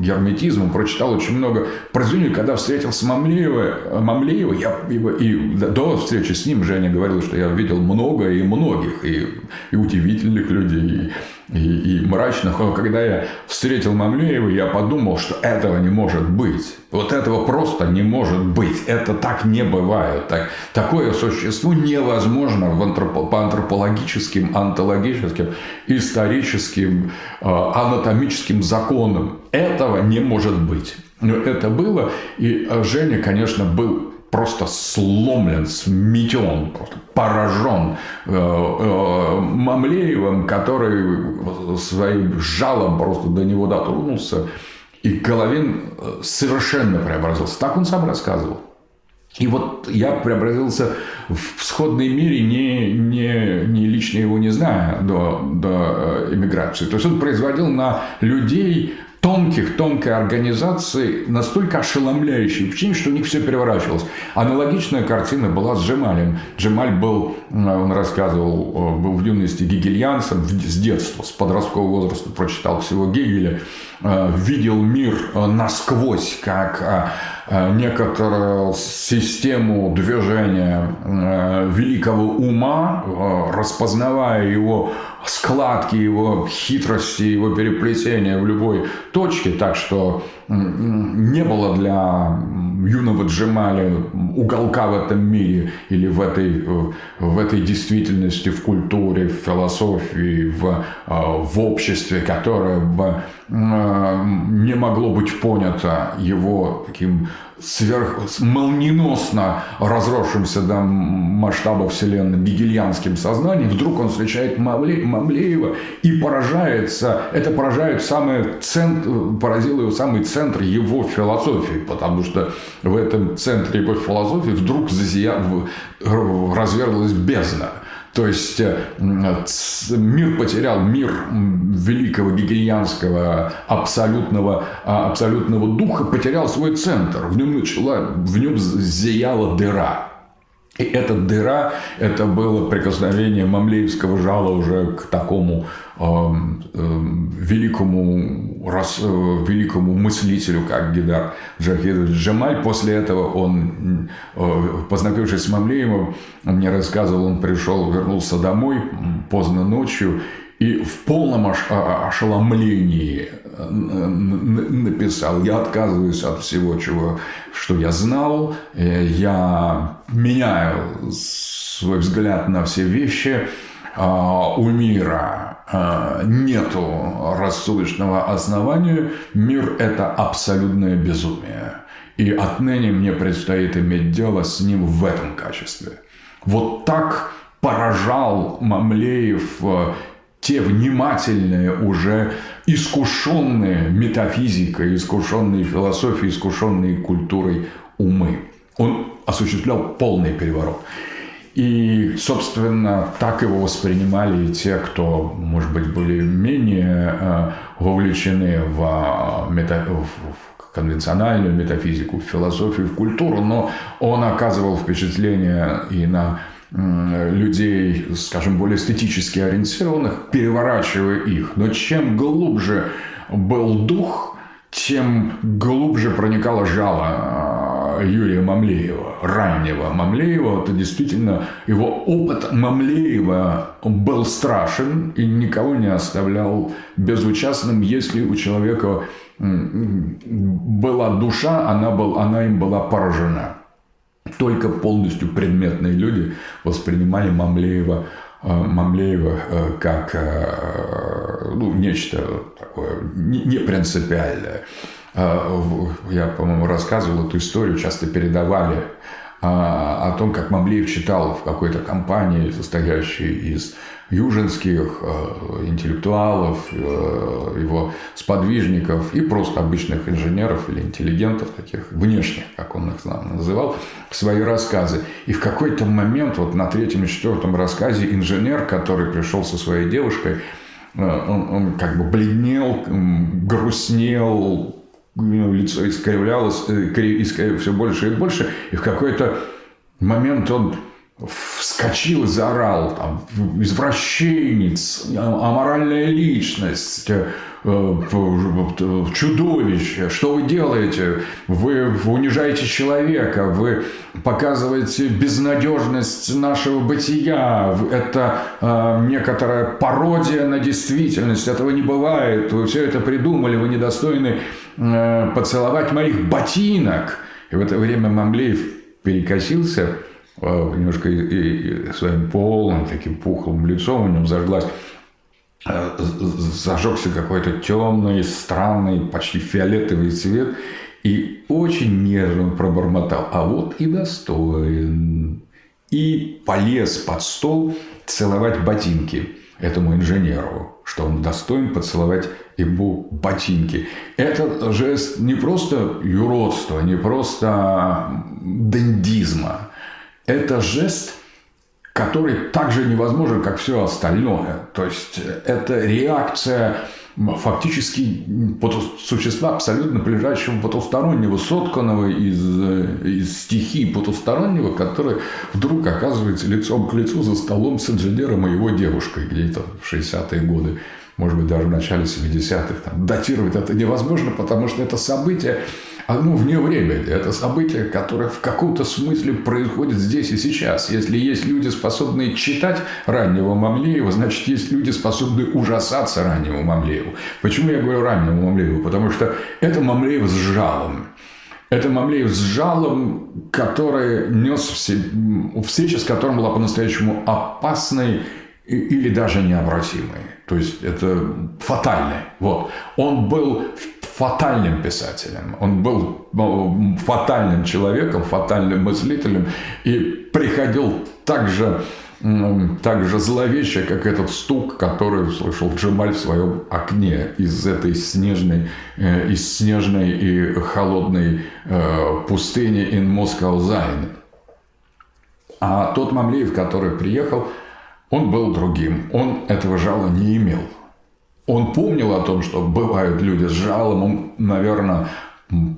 герметизмом. Прочитал очень много произведений. Когда встретился Мамлеева, Мамлеева я, и до встречи с ним Женя говорил, что я видел много и многих, и, и удивительных людей, и, и мрачных. Когда я встретил Мамлеева, я подумал, что этого не может быть. Вот этого просто не может быть. Это так не бывает. Так, такое существо невозможно в антроп, по антропологическим, антологическим, историческим, э, анатомическим законам. Этого не может быть. Но это было, и Женя, конечно, был просто сломлен, сметен, просто поражен э, э, Мамлеевым, который своим жалом просто до него дотронулся. И Головин э, совершенно преобразился. Так он сам рассказывал. И вот я преобразился в сходной мире, не, не, не лично его не зная до, до эмиграции. То есть он производил на людей тонких, тонкой организации настолько ошеломляющие впечатление, что у них все переворачивалось. Аналогичная картина была с Джемалем. Джемаль был, э, он рассказывал, э, был в юности гегельянцем с детства, с подросткового возраста прочитал всего Гегеля, э, видел мир насквозь, как некоторую систему движения великого ума, распознавая его складки, его хитрости, его переплетения в любой точке, так что не было для юного Джемали уголка в этом мире или в этой, в этой действительности, в культуре, в философии, в, в обществе, которое бы не могло быть понято его таким сверх, молниеносно разросшимся до масштаба Вселенной гегельянским сознанием, вдруг он встречает Мамле, Мамлеева и поражается, это поражает самый центр, поразило его самый центр его философии, потому что в этом центре его философии вдруг зазия, разверзлась бездна. То есть э, мир потерял мир великого гегельянского абсолютного, а, абсолютного духа, потерял свой центр. В нем начала, в нем зияла дыра. И эта дыра, это было прикосновение мамлеевского жала уже к такому э, э, великому, рас, э, великому мыслителю, как Гидар Джахидович Джамаль. После этого он, э, познакомившись с Мамлеевым, мне рассказывал, он пришел, вернулся домой поздно ночью, и в полном ошеломлении написал, я отказываюсь от всего, чего, что я знал, э, я меняю свой взгляд на все вещи, а, у мира а, нету рассудочного основания, мир – это абсолютное безумие. И отныне мне предстоит иметь дело с ним в этом качестве. Вот так поражал Мамлеев э, те внимательные, уже искушенные метафизикой, искушенные философией, искушенные культурой умы. Он осуществлял полный переворот. И, собственно, так его воспринимали и те, кто, может быть, были менее э, вовлечены в, э, мета... в конвенциональную метафизику, в философию, в культуру, но он оказывал впечатление и на людей, скажем, более эстетически ориентированных, переворачивая их. Но чем глубже был дух, тем глубже проникало жало а, Юрия Мамлеева, раннего Мамлеева. Это действительно его опыт Мамлеева был страшен и никого не оставлял безучастным, если у человека была душа, она, был, она им была поражена только полностью предметные люди воспринимали Мамлеева, э, Мамлеева э, как э, ну, нечто такое не принципиальное. Я, по-моему, рассказывал эту историю, часто передавали о том, как Мамлеев читал в какой-то компании, состоящей из южинских э, интеллектуалов, э, его сподвижников и просто обычных инженеров или интеллигентов, таких внешних, как он их называл, свои рассказы. И в какой-то момент, вот на третьем и четвертом рассказе, инженер, который пришел со своей девушкой, э, он, он как бы бледнел, грустнел, лицо искривлялось, искривлялось все больше и больше, и в какой-то момент он вскочил и заорал, там, извращенец, аморальная личность, э, чудовище, что вы делаете? Вы унижаете человека, вы показываете безнадежность нашего бытия, это э, некоторая пародия на действительность, этого не бывает, вы все это придумали, вы недостойны э, поцеловать моих ботинок. И в это время Мамлеев перекосился – немножко и, и своим полным таким пухлым лицом у него зажглась э, зажегся какой-то темный, странный, почти фиолетовый цвет, и очень нежно пробормотал, а вот и достоин. И полез под стол целовать ботинки этому инженеру, что он достоин поцеловать ему ботинки. Это жест не просто юродства, не просто дендизма, это жест, который также невозможен, как все остальное. То есть это реакция фактически существа абсолютно ближайшего потустороннего, сотканного из, из стихий потустороннего, который вдруг оказывается лицом к лицу за столом с инженером и его девушкой где-то в 60-е годы может быть, даже в начале 70-х. Там, датировать это невозможно, потому что это событие оно вне времени. Это событие, которое в каком-то смысле происходит здесь и сейчас. Если есть люди, способные читать раннего Мамлеева, значит, есть люди, способные ужасаться раннему Мамлееву. Почему я говорю раннему Мамлееву? Потому что это Мамлеев с жалом. Это Мамлеев с жалом, который нес в себе, встреча с которым была по-настоящему опасной или даже необратимой. То есть это фатальный. Вот. Он был фатальным писателем, он был ну, фатальным человеком, фатальным мыслителем и приходил так же, так же зловеще, как этот стук, который услышал Джемаль в своем окне из этой снежной, э, из снежной и холодной э, пустыни in Moscow. А тот Мамлеев, который приехал, он был другим. Он этого жала не имел. Он помнил о том, что бывают люди с жалом. Он, наверное,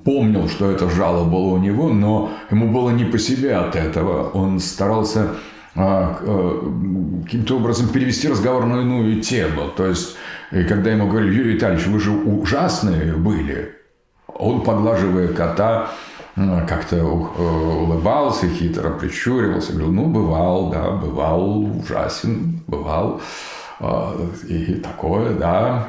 помнил, что это жало было у него, но ему было не по себе от этого. Он старался а, а, каким-то образом перевести разговор на иную тему. То есть, и когда ему говорили, Юрий Витальевич, вы же ужасные были, он, поглаживая кота, как-то э, улыбался, хитро прищуривался, говорил, ну, бывал, да, бывал ужасен, бывал. А, и такое, да,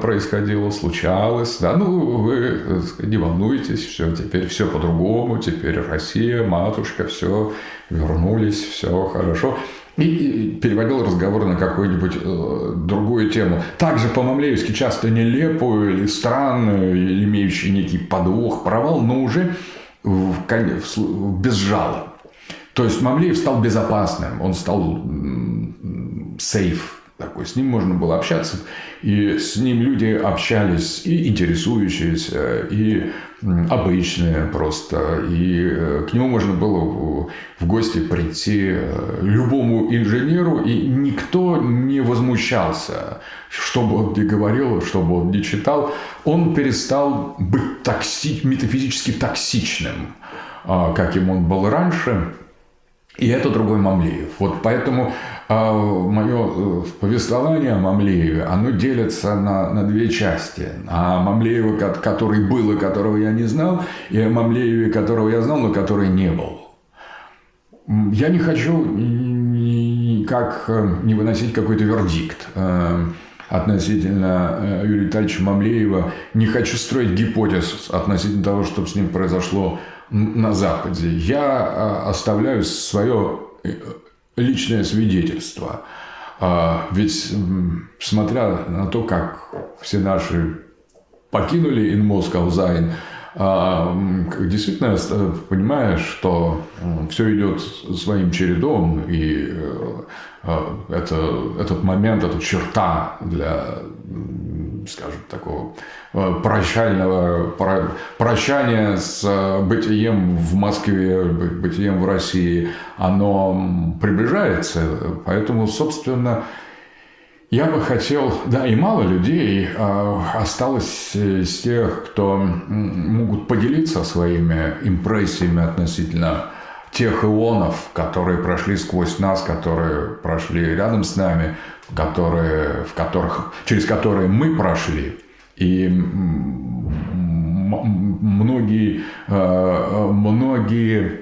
происходило, случалось, да, ну, вы не волнуйтесь, все, теперь все по-другому, теперь Россия, матушка, все, вернулись, все хорошо. И переводил разговор на какую-нибудь э, другую тему. Также по-мамлеевски часто нелепую или странную, или имеющую некий подвох, провал, но уже без жала. То есть Мамлеев стал безопасным, он стал сейф, такой. С ним можно было общаться, и с ним люди общались и интересующиеся, и обычные просто. И э, к нему можно было в гости прийти э, любому инженеру, и никто не возмущался, что бы он ни говорил, что бы он ни читал. Он перестал быть токси... метафизически токсичным, а, каким он был раньше. И это другой Мамлеев. Вот поэтому а мое э, повествование о Мамлееве, оно делится на, на две части. О Мамлееве, который был и которого я не знал, и о Мамлееве, которого я знал, но который не был. Я не хочу никак э, не выносить какой-то вердикт э, относительно Юрия Витальевича Мамлеева. Не хочу строить гипотез относительно того, что с ним произошло на Западе. Я оставляю свое личное свидетельство. А, ведь, смотря на то, как все наши покинули In Moscow Sein, действительно понимаешь, что все идет своим чередом, и э, а, это, этот момент, эта черта для скажем, такого э, прощального прощания с э, бытием в Москве, бытием в России, оно приближается. Поэтому, собственно, я бы хотел, да, и мало людей а, осталось из тех, кто могут поделиться своими импрессиями относительно тех ионов, которые прошли сквозь нас, которые прошли рядом с нами, которые, в которых, через которые мы прошли. И многие, э, многие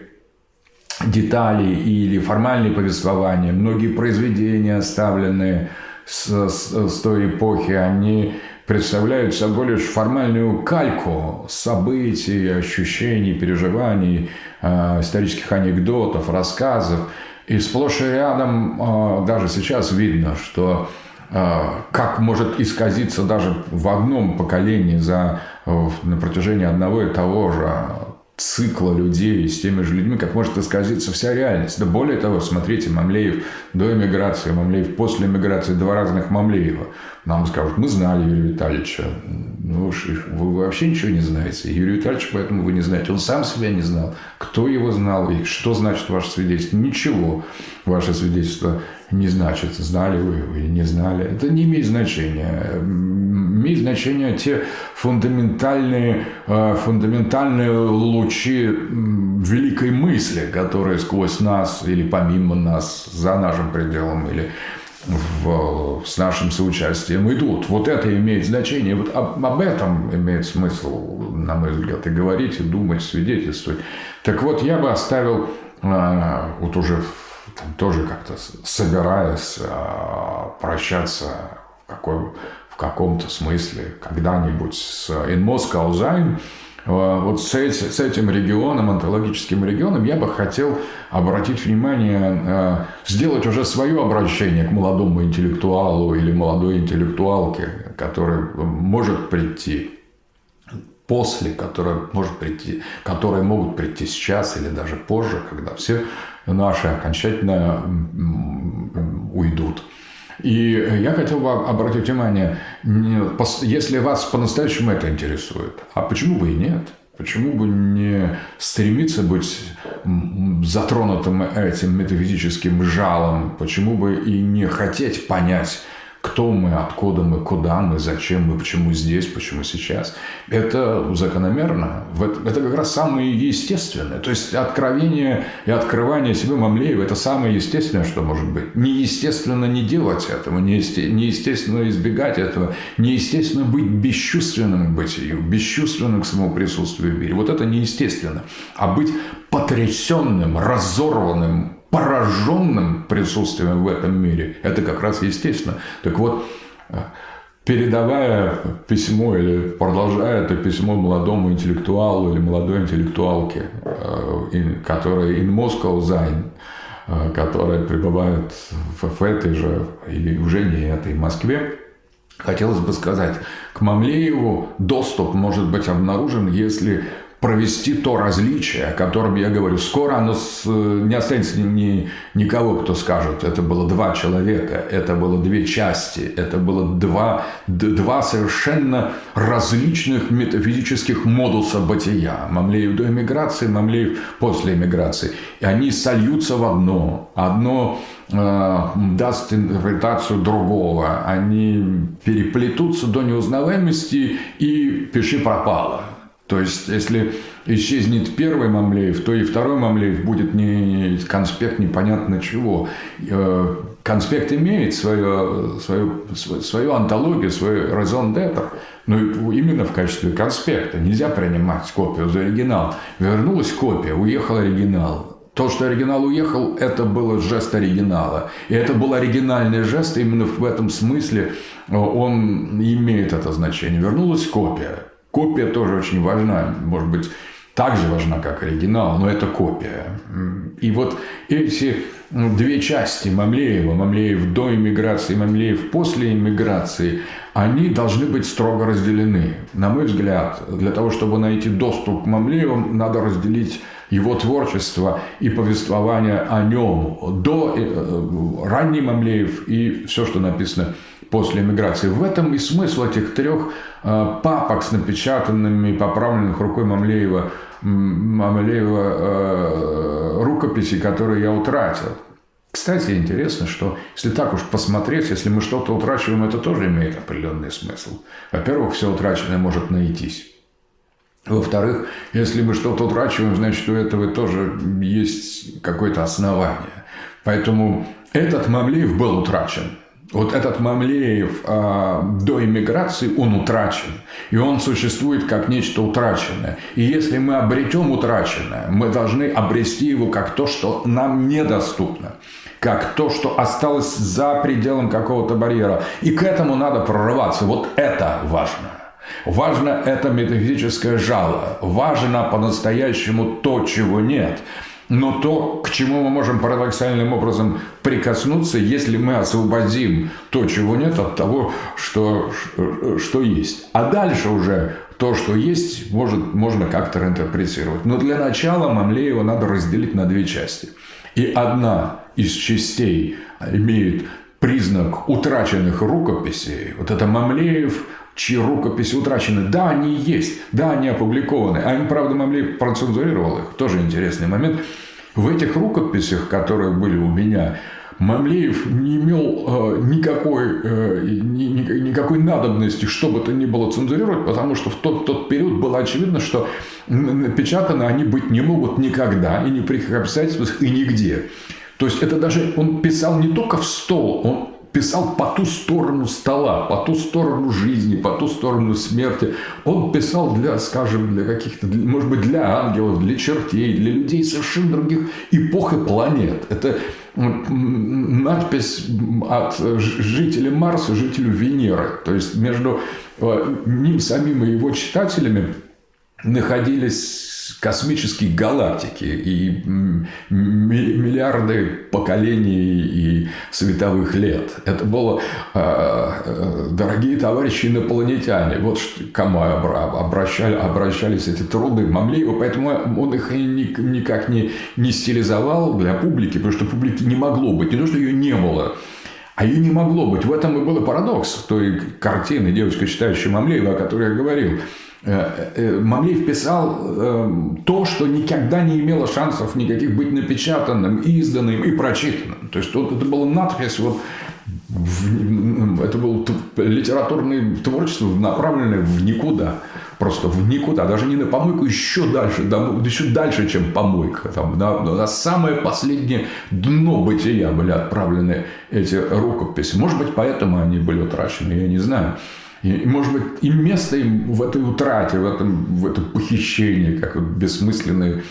детали или формальные повествования, многие произведения, оставленные с, с, с той эпохи, они представляют собой лишь формальную кальку событий, ощущений, переживаний, э, исторических анекдотов, рассказов – и сплошь и рядом а, даже сейчас видно, что а, как может исказиться даже в одном поколении за, на протяжении одного и того же цикла людей с теми же людьми, как может исказиться вся реальность. Да более того, смотрите, Мамлеев до эмиграции, Мамлеев после эмиграции, два разных Мамлеева. Нам скажут, мы знали Юрия Витальевича. Ну, вы вообще ничего не знаете. Юрий Витальевич, поэтому вы не знаете. Он сам себя не знал. Кто его знал и что значит ваше свидетельство? Ничего ваше свидетельство не значит, знали вы его или не знали. Это не имеет значения. Имеет значение те фундаментальные, э, фундаментальные лучи великой мысли, которые сквозь нас или помимо нас, за нашим пределом или в, с нашим соучастием идут. Вот это имеет значение. Вот об, об этом имеет смысл, на мой взгляд, и говорить, и думать, свидетельствовать. Так вот, я бы оставил э, вот уже там тоже как-то собираясь а, прощаться в, какой, в каком-то смысле когда-нибудь с In Moscow а, вот с, с этим регионом, онтологическим регионом, я бы хотел обратить внимание, а, сделать уже свое обращение к молодому интеллектуалу или молодой интеллектуалке, который может прийти после, которая может прийти, которые могут прийти сейчас или даже позже, когда все наши окончательно уйдут. И я хотел бы обратить внимание, если вас по-настоящему это интересует, а почему бы и нет? Почему бы не стремиться быть затронутым этим метафизическим жалом? Почему бы и не хотеть понять кто мы, откуда мы, куда мы, зачем мы, почему здесь, почему сейчас. Это закономерно. Это как раз самое естественное. То есть откровение и открывание себе Мамлеева – это самое естественное, что может быть. Неестественно не делать этого, неестественно избегать этого, неестественно быть бесчувственным к бытию, бесчувственным к своему присутствию в мире. Вот это неестественно. А быть потрясенным, разорванным, пораженным присутствием в этом мире. Это как раз естественно. Так вот, передавая письмо или продолжая это письмо молодому интеллектуалу или молодой интеллектуалке, э, которая in Moscow sein, э, которая пребывает в этой же или уже не этой Москве, хотелось бы сказать, к Мамлееву доступ может быть обнаружен, если провести то различие, о котором я говорю. Скоро оно с, не останется ни, никого, кто скажет, это было два человека, это было две части, это было два, два совершенно различных метафизических модуса бытия. Мамлеев до эмиграции, Мамлеев после эмиграции. И они сольются в одно. Одно э, даст интерпретацию другого. Они переплетутся до неузнаваемости и пиши пропало. То есть, если исчезнет первый Мамлеев, то и второй Мамлеев будет не конспект непонятно чего. Э, конспект имеет свою, свою, свою антологию, свой raison d'être, но именно в качестве конспекта. Нельзя принимать копию за оригинал. Вернулась копия, уехал оригинал. То, что оригинал уехал, это был жест оригинала. И это был оригинальный жест, именно в этом смысле э, он имеет это значение. Вернулась копия. Копия тоже очень важна, может быть, так же важна, как оригинал, но это копия. И вот эти две части Мамлеева, Мамлеев до иммиграции, Мамлеев после иммиграции, они должны быть строго разделены. На мой взгляд, для того, чтобы найти доступ к Мамлееву, надо разделить его творчество и повествование о нем до э, ранний Мамлеев и все, что написано после эмиграции. В этом и смысл этих трех э, папок с напечатанными, поправленных рукой Мамлеева, Мамлеева э, рукописи, которые я утратил. Кстати, интересно, что если так уж посмотреть, если мы что-то утрачиваем, это тоже имеет определенный смысл. Во-первых, все утраченное может найтись. Во-вторых, если мы что-то утрачиваем, значит, у этого тоже есть какое-то основание. Поэтому этот Мамлеев был утрачен. Вот этот Мамлеев а, до иммиграции, он утрачен. И он существует как нечто утраченное. И если мы обретем утраченное, мы должны обрести его как то, что нам недоступно. Как то, что осталось за пределом какого-то барьера. И к этому надо прорываться. Вот это важно. Важно это метафизическое жало. Важно по-настоящему то, чего нет. Но то, к чему мы можем парадоксальным образом прикоснуться, если мы освободим то, чего нет, от того, что, что есть. А дальше уже то, что есть, может, можно как-то интерпретировать. Но для начала Мамлеева надо разделить на две части. И одна из частей имеет признак утраченных рукописей. Вот это Мамлеев – чьи рукописи утрачены. Да, они есть, да, они опубликованы. А им, правда, Мамлеев процензурировал их. Тоже интересный момент. В этих рукописях, которые были у меня, Мамлеев не имел э, никакой, э, ни, никакой надобности, что бы то ни было цензурировать, потому что в тот, тот период было очевидно, что напечатаны они быть не могут никогда, и ни при каких обстоятельствах, и нигде. То есть это даже он писал не только в стол, он писал по ту сторону стола, по ту сторону жизни, по ту сторону смерти. Он писал для, скажем, для каких-то, может быть, для ангелов, для чертей, для людей совершенно других эпох и планет. Это надпись от жителя Марса, жителю Венеры. То есть между э, ним самим и его читателями находились космические галактики и миллиарды поколений и световых лет. Это было, а, э, дорогие товарищи инопланетяне, вот кому обращали, обращались эти труды Мамлеева, поэтому он их никак не, не стилизовал для публики, потому что публики не могло быть, не то, что ее не было, а ее не могло быть. В этом и был парадокс той картины «Девочка, читающая Мамлеева», о которой я говорил. Э, э, Мамлеев писал эм, то, что никогда не имело шансов никаких быть напечатанным, изданным и прочитанным. То есть вот это была надпись вот это было литературное творчество, направленное в никуда. Просто в никуда. Даже не на помойку, еще дальше. Еще дальше, чем помойка. Там, на, на самое последнее дно бытия были отправлены эти рукописи. Может быть, поэтому они были утрачены, я не знаю. И, может быть, и место им в этой утрате, в этом, в этом похищении, как вот бессмысленные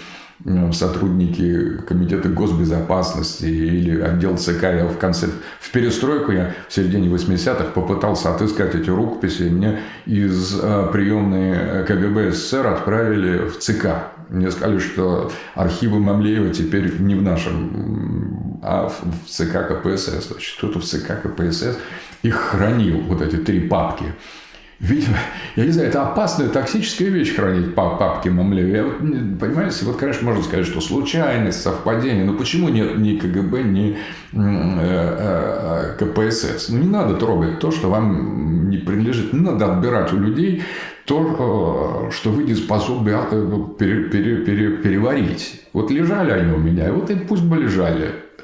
Э, сотрудники комитета госбезопасности или отдел ЦК. Я в конце, в перестройку я в середине 80-х попытался отыскать эти рукописи, мне из э, приемной КГБ СССР отправили в ЦК. Мне сказали, что архивы Мамлеева теперь не в нашем, а в ЦК КПСС. Значит, кто-то в ЦК КПСС их хранил, вот эти три папки. Видимо, я не знаю, это опасная, токсическая вещь хранить папки Мамлева. Я вот, понимаете, вот, конечно, можно сказать, что случайность, совпадение, но почему нет ни КГБ, ни э, э, КПСС? Ну, не надо трогать то, что вам не принадлежит. Не надо отбирать у людей то, э, что вы не способны пере, пере, пере, переварить. Вот лежали они у меня, и вот и пусть бы лежали.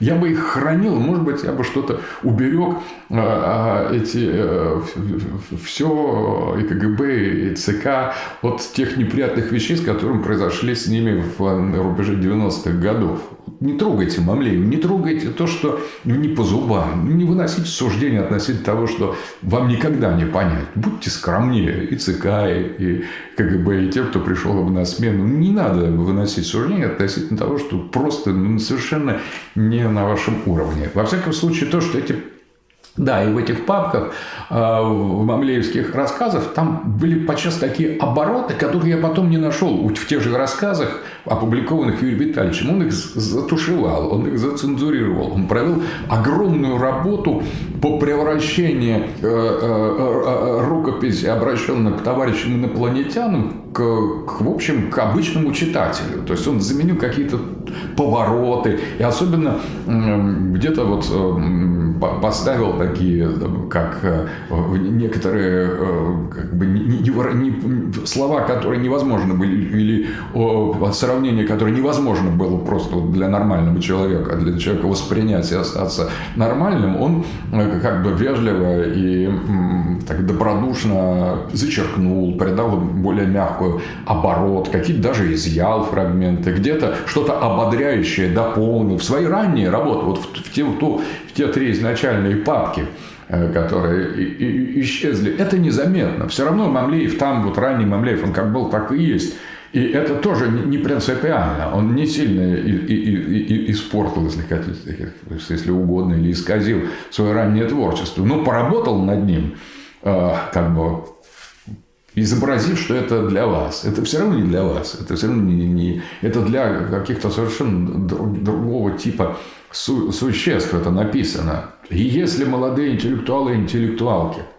Я бы их хранил, может быть, я бы что-то уберег а, а, эти, э, все и КГБ, и ЦК от тех неприятных вещей, с которыми произошли с ними в рубеже 90-х годов. Не трогайте Мамлеева, не трогайте то, что не по зубам. Не выносите суждения относительно того, что вам никогда не понять. Будьте скромнее и ЦК, и КГБ, и те, кто пришел на смену. Не надо выносить суждения относительно того, что просто ну, совершенно не на вашем уровне. Во всяком случае, то, что эти да, и в этих папках, а, в мамлеевских рассказах, там были подчас такие обороты, которые я потом не нашел в тех же рассказах, опубликованных Юрием Витальевичем. Он их затушевал, он их зацензурировал. Он провел огромную работу по превращению э, э, э, рукописи, обращенной к товарищам инопланетянам, к, к, в общем, к обычному читателю. То есть он заменил какие-то повороты. И особенно где-то вот поставил такие, как э, некоторые э, как бы, не, не, слова, которые невозможно были, или о, сравнение, которое невозможно было просто для нормального человека, для человека воспринять и остаться нормальным, он э, как бы вежливо и так добродушно зачеркнул, придал более мягкую оборот, какие-то даже изъял фрагменты, где-то что-то ободряющее дополнил в свои ранние работы, вот в, в, те, в, ту, те три изначальные папки э, которые исчезли. Это незаметно. Все равно Мамлеев там, вот ранний Мамлеев, он как был, так и есть. И это тоже не принципиально. Он не сильно испортил, если если угодно, или исказил свое раннее творчество. Но поработал над ним, э, как бы изобразив, что это для вас. Это все равно не для вас. Это все равно не, не это для каких-то совершенно другого типа су, существ это написано. И если молодые интеллектуалы и интеллектуалки –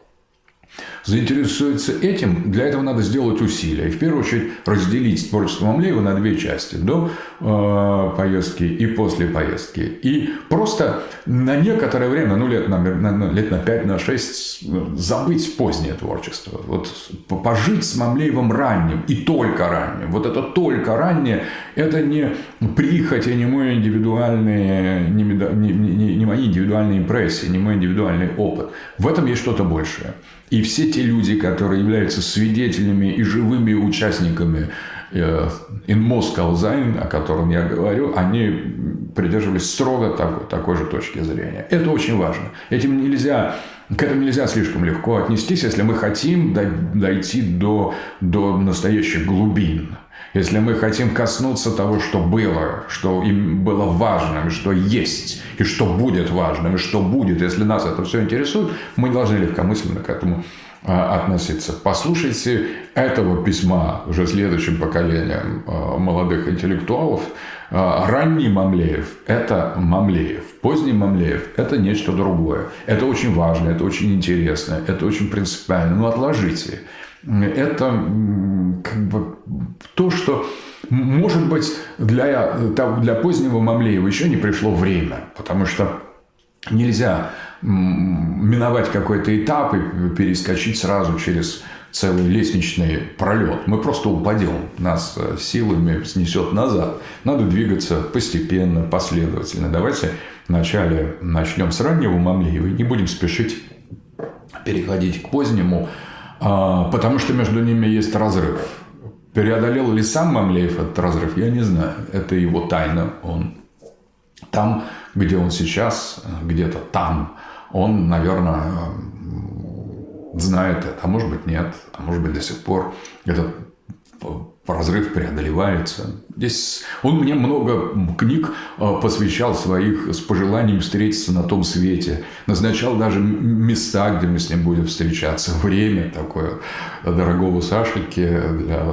заинтересуется этим, для этого надо сделать усилия. И в первую очередь разделить творчество Мамлеева на две части. До э, поездки и после поездки. И просто на некоторое время, ну лет на, на, лет на 5, на 6, забыть позднее творчество. Вот пожить с Мамлеевым ранним и только ранним. Вот это только раннее, это не прихоть, не мой индивидуальный, не, не, не, не мои индивидуальные импрессии, не мой индивидуальный опыт. В этом есть что-то большее. И все те люди, которые являются свидетелями и живыми участниками э, In Moscow Sein, о котором я говорю, они придерживались строго такой, такой же точки зрения. Это очень важно. Этим нельзя, к этому нельзя слишком легко отнестись, если мы хотим дойти до, до настоящих глубин. Если мы хотим коснуться того, что было, что им было важным, что есть, и что будет важным, и что будет, если нас это все интересует, мы не должны легкомысленно к этому а, относиться. Послушайте этого письма уже следующим поколением а, молодых интеллектуалов. А, ранний Мамлеев – это Мамлеев. Поздний Мамлеев – это нечто другое. Это очень важно, это очень интересно, это очень принципиально. Но отложите это как бы то, что может быть для, для позднего Мамлеева еще не пришло время, потому что нельзя миновать какой-то этап и перескочить сразу через целый лестничный пролет. Мы просто упадем. Нас э, силами снесет назад. Надо двигаться постепенно, последовательно. Давайте вначале начнем с раннего Мамлеева. Не будем спешить переходить к позднему, потому что между ними есть разрыв. Преодолел ли сам Мамлеев этот разрыв, я не знаю. Это его тайна. Он там, где он сейчас, где-то там, он, наверное, знает это, а может быть нет, а может быть до сих пор этот разрыв преодолевается. Здесь он мне много книг э, посвящал своих с пожеланием встретиться на том свете. Назначал даже места, где мы с ним будем встречаться. Время такое дорогого Сашеньки для,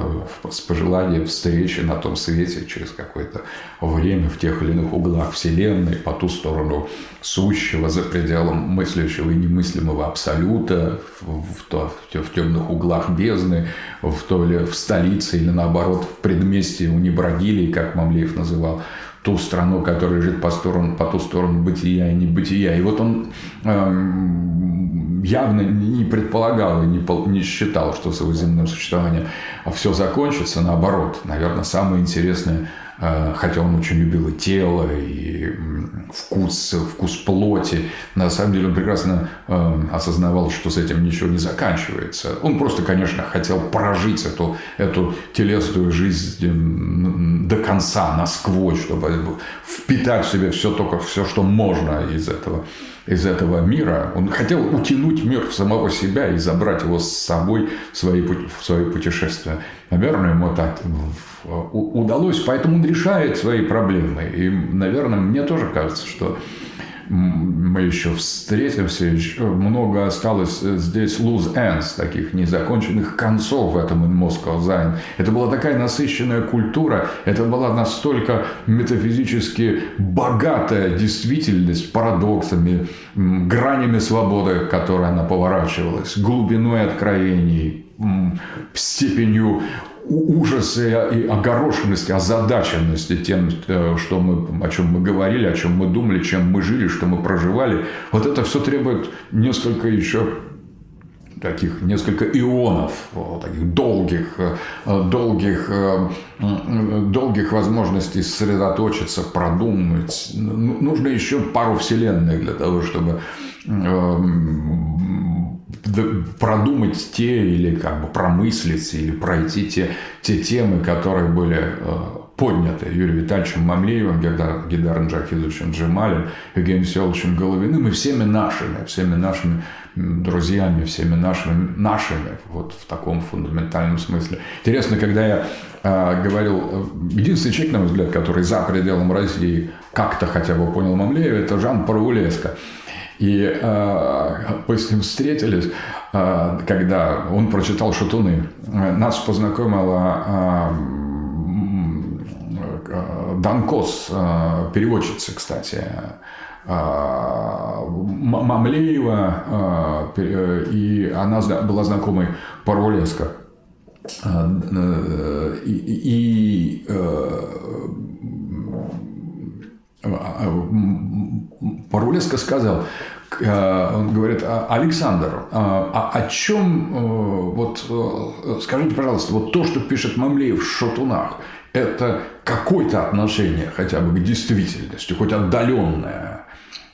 с пожеланием встречи на том свете через какое-то время в тех или иных углах Вселенной, по ту сторону сущего, за пределом мыслящего и немыслимого абсолюта, в, то, в темных углах бездны, в, то ли в столице или наоборот в предместье у Небра Брагилии, как Мамлеев называл, ту страну, которая лежит по, сторону, по ту сторону бытия и небытия. И вот он э, явно не предполагал и не, не считал, что с его земным существованием все закончится. Наоборот, наверное, самое интересное – хотя он очень любил и тело, и вкус, вкус плоти. На самом деле он прекрасно э, осознавал, что с этим ничего не заканчивается. Он просто, конечно, хотел прожить эту, эту телесную жизнь до конца, насквозь, чтобы впитать в себя все только все, что можно из этого из этого мира. Он хотел утянуть мир в самого себя и забрать его с собой в свои, в свои путешествия. Наверное, ему так удалось, поэтому он решает свои проблемы. И, наверное, мне тоже кажется, что мы еще встретимся, еще много осталось здесь loose ends, таких незаконченных концов в этом in Moscow Sein. Это была такая насыщенная культура, это была настолько метафизически богатая действительность парадоксами, гранями свободы, которой она поворачивалась, глубиной откровений, степенью ужаса и огорошенности, озадаченности тем, э, что мы, о чем мы говорили, о чем мы думали, чем мы жили, что мы проживали. Вот это все требует несколько еще таких несколько ионов, таких долгих, э, долгих, э, долгих возможностей сосредоточиться, продумать. Ну, нужно еще пару вселенных для того, чтобы продумать те или как бы промыслить или пройти те, те темы, которые были э, подняты Юрием Витальевичем Мамлеевым, Гидаром Джахидовичем Джемалем, Евгением Селовичем Головиным и всеми нашими, всеми нашими друзьями, всеми нашими, нашими, вот в таком фундаментальном смысле. Интересно, когда я э, говорил, э, единственный человек, на мой взгляд, который за пределом России как-то хотя бы понял Мамлеева, это Жан Парвулеско. И э, мы с ним встретились, э, когда он прочитал «Шатуны». Нас познакомила э, э, Данкос, э, переводчица, кстати, э, Мамлеева, э, и она была знакомой Парвулеско. И, и Парулеско сказал, э, он говорит, «А, Александр, а, а о чем, э, вот э, скажите, пожалуйста, вот то, что пишет Мамлеев в «Шатунах», это какое-то отношение хотя бы к действительности, хоть отдаленное,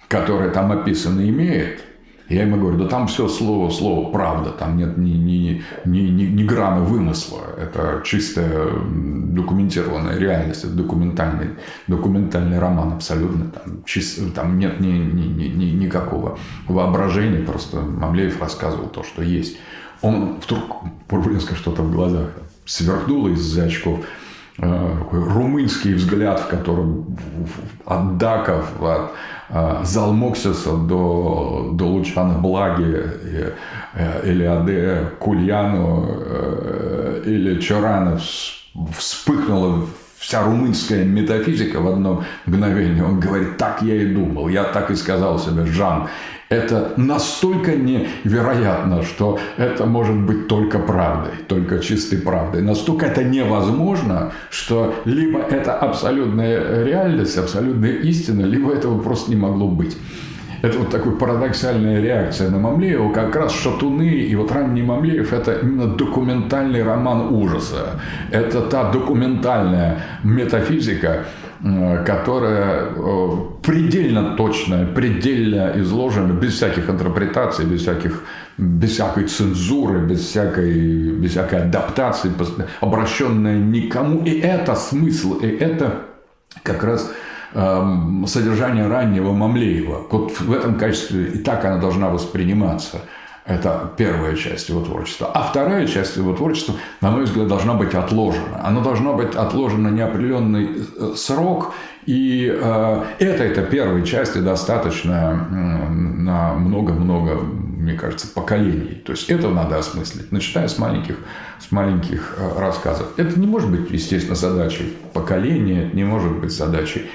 которое там описано, имеет – я ему говорю, да там все слово слово правда, там нет ни, ни, ни, ни, ни грамма вымысла. Это чистая документированная реальность, это документальный, документальный роман абсолютно. Там, чист, там нет ни, ни, ни, ни, никакого воображения, просто Мамлеев рассказывал то, что есть. Он вдруг, Пурбулинска что-то в глазах сверкнуло из-за очков такой румынский взгляд, в котором от Даков, от Залмоксиса до, до Лучана Благи, или Аде Кульяну, или Чорана вспыхнула вся румынская метафизика в одно мгновение. Он говорит, так я и думал, я так и сказал себе, Жан, это настолько невероятно, что это может быть только правдой, только чистой правдой. Настолько это невозможно, что либо это абсолютная реальность, абсолютная истина, либо этого просто не могло быть. это вот такая парадоксальная реакция на Мамлеева. Как раз «Шатуны» и вот ранний Мамлеев – это именно документальный роман ужаса. Это та документальная метафизика, которая э, предельно точная, предельно изложена, без всяких интерпретаций, без, всяких, без всякой цензуры, без всякой, без всякой адаптации, обращенная никому. И это смысл, и это как раз эм, содержание раннего Мамлеева. Вот в этом качестве и так она должна восприниматься – это первая часть его творчества. А вторая часть его творчества, на мой взгляд, должна быть отложена. Она должна быть отложена неопределенный э, срок. И э, это, это первой части достаточно э, на много-много, мне кажется, поколений. То есть это надо осмыслить, начиная с маленьких, с маленьких э, рассказов. Это не может быть, естественно, задачей поколения, это не может быть задачей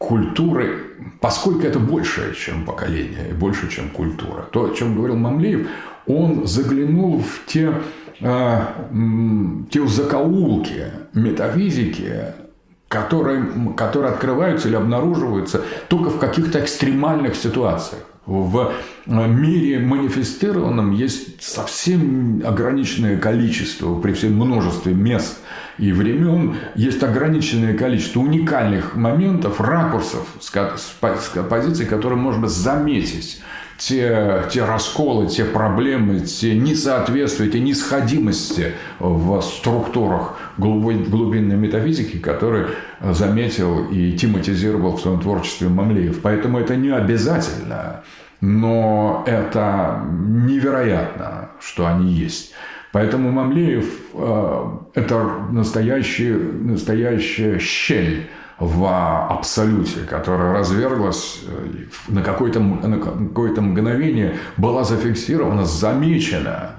культуры, поскольку это больше, чем поколение, больше, чем культура. То, о чем говорил Мамлеев, он заглянул в те, э, те закоулки метафизики, которые, которые открываются или обнаруживаются только в каких-то экстремальных ситуациях. В э, мире манифестированном есть совсем ограниченное количество, при всем множестве мест – и времен есть ограниченное количество уникальных моментов, ракурсов с, позиции, которые можно заметить те, те расколы, те проблемы, те несоответствия, те нисходимости в структурах глубинной метафизики, которые заметил и тематизировал в своем творчестве Мамлеев. Поэтому это не обязательно, но это невероятно, что они есть. Поэтому Мамлеев э, – это настоящая, настоящая щель в абсолюте, которая разверглась э, на какое-то, на какое-то мгновение, была зафиксирована, замечена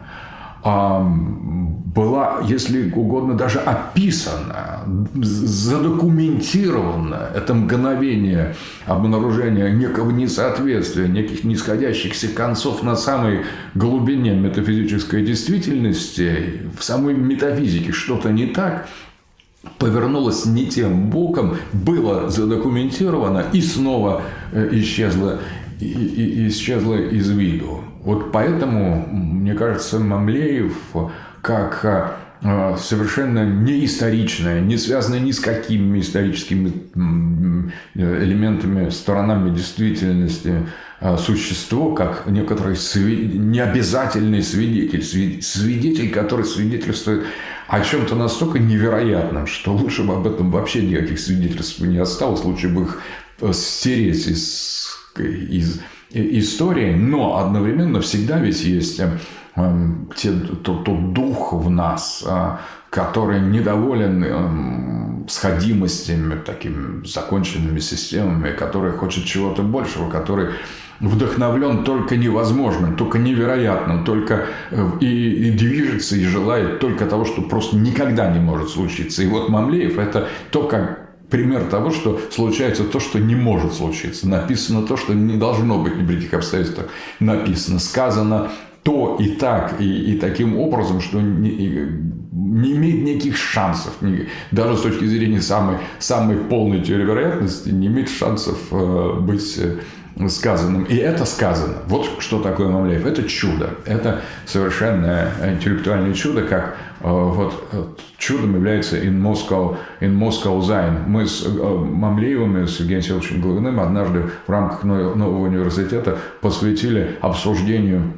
была, если угодно, даже описана, задокументирована это мгновение обнаружения некого несоответствия, неких нисходящихся концов на самой глубине метафизической действительности, в самой метафизике что-то не так, повернулось не тем боком, было задокументировано и снова э, исчезло, и, и, исчезло из виду. Вот поэтому, мне кажется, Мамлеев как э, совершенно не историчное, не связанное ни с какими историческими элементами, сторонами действительности э, существо, как некоторый необязательный свидетель, свидетель, который свидетельствует о чем-то настолько невероятном, что лучше бы об этом вообще никаких свидетельств не осталось, лучше бы их э, стереть из, из истории, но одновременно всегда ведь есть э, эм, те, тот, тот дух в нас, э, который недоволен сходимостями, такими законченными системами, который хочет чего-то большего, который вдохновлен только невозможным, только невероятным, только э, и, и движется и желает только того, что просто никогда не может случиться. И вот Мамлеев – это то, как пример того, что случается то, что не может случиться. Написано то, что не должно быть при каких обстоятельствах написано. Сказано то и так, и, и таким образом, что не, не имеет никаких шансов, даже с точки зрения самой, самой полной теории вероятности, не имеет шансов э, быть э, сказанным. И это сказано. Вот что такое Мамлеев. Это чудо. Это совершенное интеллектуальное чудо, как Э, вот э, чудом является in Moscow, in Moscow Sein. Мы с э, Мамлеевым и с Евгением Селовичем Головным однажды в рамках нового университета посвятили обсуждению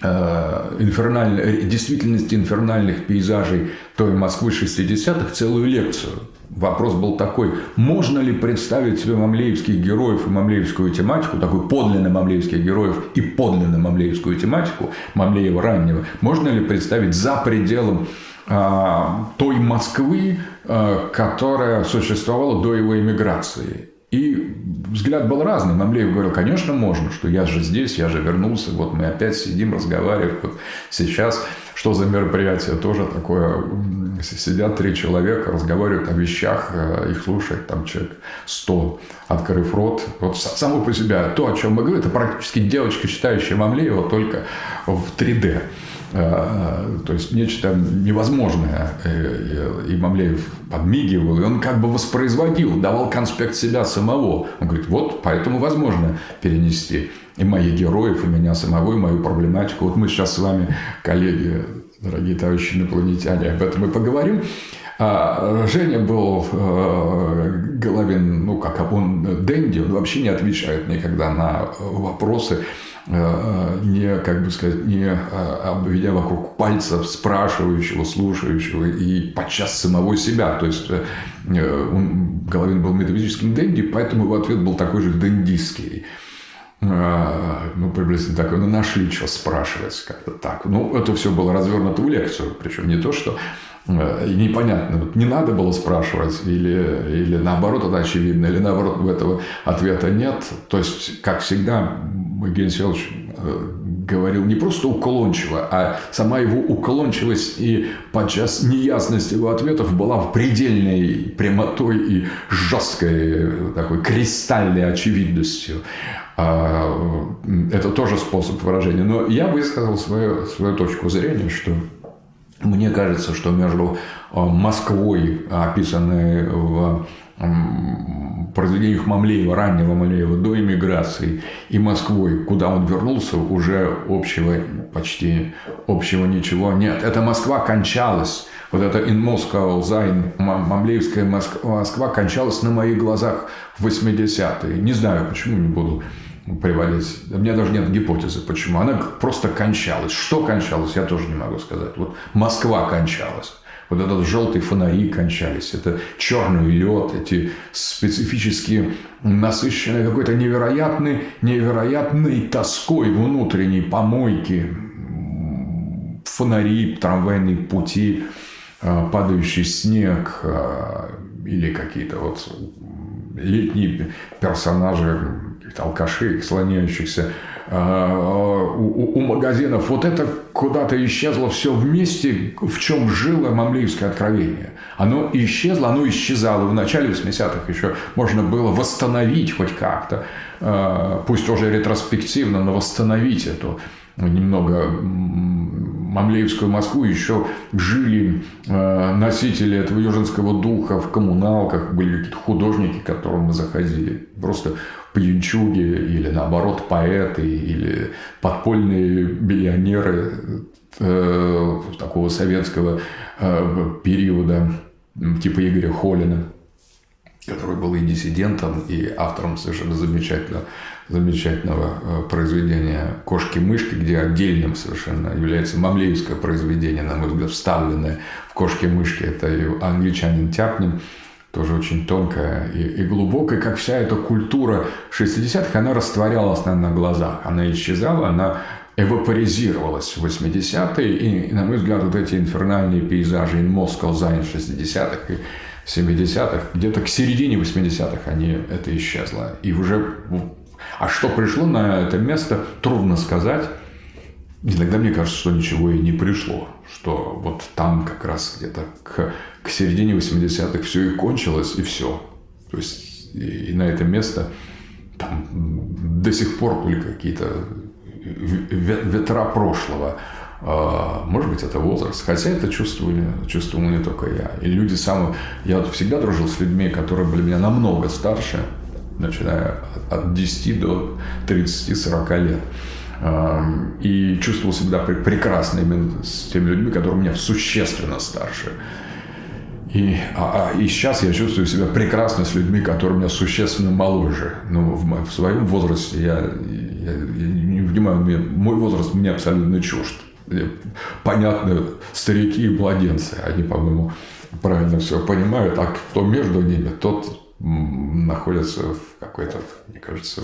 инфернальной, действительности инфернальных пейзажей той Москвы 60-х целую лекцию. Вопрос был такой, можно ли представить себе мамлеевских героев и мамлеевскую тематику, такой подлинно мамлеевских героев и подлинно мамлеевскую тематику, Мамлеева раннего, можно ли представить за пределом а, той Москвы, а, которая существовала до его эмиграции. И взгляд был разный. Мамлеев говорил, конечно, можно, что я же здесь, я же вернулся, вот мы опять сидим, разговариваем. Вот сейчас что за мероприятие тоже такое? Сидят три человека, разговаривают о вещах, э, их слушает там человек сто, открыв рот. Вот само по себе то, о чем мы говорим, это практически девочка, читающая Мамлеева только в 3D. То есть нечто невозможное. И Мамлеев подмигивал, и он как бы воспроизводил, давал конспект себя самого. Он говорит, вот поэтому возможно перенести и моих героев, и меня самого, и мою проблематику. Вот мы сейчас с вами, коллеги, дорогие товарищи инопланетяне, об этом и поговорим. А Женя был э, Головин, ну как он Дэнди, он вообще не отвечает никогда на вопросы, э, не, как бы сказать, не э, обведя вокруг пальцев спрашивающего, слушающего и подчас самого себя. То есть он, Головин был метафизическим Дэнди, поэтому его ответ был такой же дендистский ну, приблизительно такой, ну, нашли что спрашивать, как-то так. Ну, это все было развернуто в лекцию, причем не то, что Э, непонятно, вот не надо было спрашивать, или, или наоборот это очевидно, или наоборот этого ответа нет. То есть, как всегда, Евгений Селович э, говорил не просто уклончиво, а сама его уклончивость и подчас неясность его ответов была в предельной прямотой и жесткой такой кристальной очевидностью. А, это тоже способ выражения. Но я высказал свою, свою точку зрения, что мне кажется, что между э, Москвой, описанной в произведениях Мамлеева, раннего Мамлеева до иммиграции, и Москвой, куда он вернулся, уже общего почти общего ничего нет. Эта Москва кончалась. Вот эта in Moscow Sein, мамлеевская Москва, Москва кончалась на моих глазах в 80-е. Не знаю, почему не буду приводить. У меня даже нет гипотезы, почему. Она просто кончалась. Что кончалось, я тоже не могу сказать. Вот Москва кончалась. Вот этот желтые фонари кончались, это черный лед, эти специфические насыщенные какой-то невероятной, невероятной тоской внутренней помойки, фонари, трамвайные пути, а, падающий снег а, или какие-то вот летние персонажи алкашей, слоняющихся у, у магазинов. Вот это куда-то исчезло все вместе, в чем жило мамлеевское откровение. Оно исчезло, оно исчезало. В начале 80-х еще можно было восстановить хоть как-то, а, пусть уже ретроспективно, но восстановить эту немного Мамлеевскую Москву еще жили э, носители этого южинского духа в коммуналках, были какие-то художники, к которым мы заходили. Просто пьянчуги или, наоборот, поэты или подпольные миллионеры э, такого советского э, периода, типа Игоря Холина, который был и диссидентом, и автором совершенно замечательного замечательного э, произведения «Кошки-мышки», где отдельным совершенно является мамлеевское произведение, на мой взгляд, вставленное в «Кошки-мышки». Это и англичанин Тяпнин, тоже очень тонкая и, и глубокая, как вся эта культура 60-х, она растворялась наверное, на глазах, она исчезала, она эвапоризировалась в 80-е, и, на мой взгляд, вот эти инфернальные пейзажи in Moscow Zine 60-х и 70-х, где-то к середине 80-х они, это исчезло. И уже а что пришло на это место, трудно сказать. Иногда мне кажется, что ничего и не пришло. Что вот там как раз где-то к, к середине 80-х все и кончилось, и все. То есть и, и на это место там до сих пор были какие-то ветра прошлого. А, может быть, это возраст. Хотя это чувствовали, чувствовал не только я. И люди самые... Я всегда дружил с людьми, которые были меня намного старше начиная от 10 до 30-40 лет. И чувствовал себя прекрасно именно с теми людьми, которые меня существенно старше. И, а, а, и сейчас я чувствую себя прекрасно с людьми, которые меня существенно моложе. Ну, в, в своем возрасте я, я, я не понимаю, мне, мой возраст мне абсолютно чужд. Понятно, старики и младенцы, они, по-моему, правильно все понимают, а кто между ними, тот находятся в какой-то, мне кажется,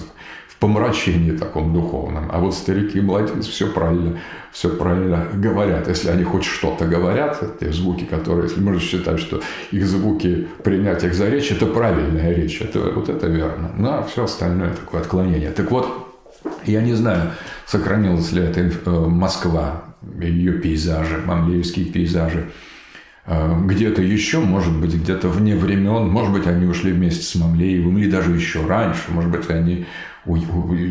помрачении таком духовном. А вот старики и младенцы все правильно, все правильно говорят. Если они хоть что-то говорят, те звуки, которые, если можно считать, что их звуки принять их за речь, это правильная речь, это, вот это верно. Ну, а все остальное такое отклонение. Так вот, я не знаю, сохранилась ли эта э, Москва, ее пейзажи, мамлеевские пейзажи, а, где-то еще, может быть, где-то вне времен, может быть, они ушли вместе с Мамлеевым, или даже еще раньше, может быть, они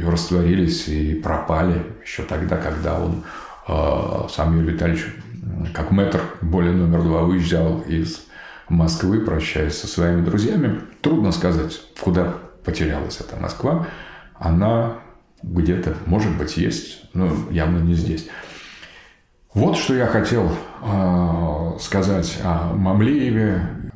растворились и пропали еще тогда, когда он а, сам Юрий Витальевич, как мэтр, более номер два, уезжал из Москвы, прощаясь со своими друзьями. Трудно сказать, куда потерялась эта Москва. Она где-то, может быть, есть, но явно не здесь. Вот что я хотел э, сказать о Мамлееве,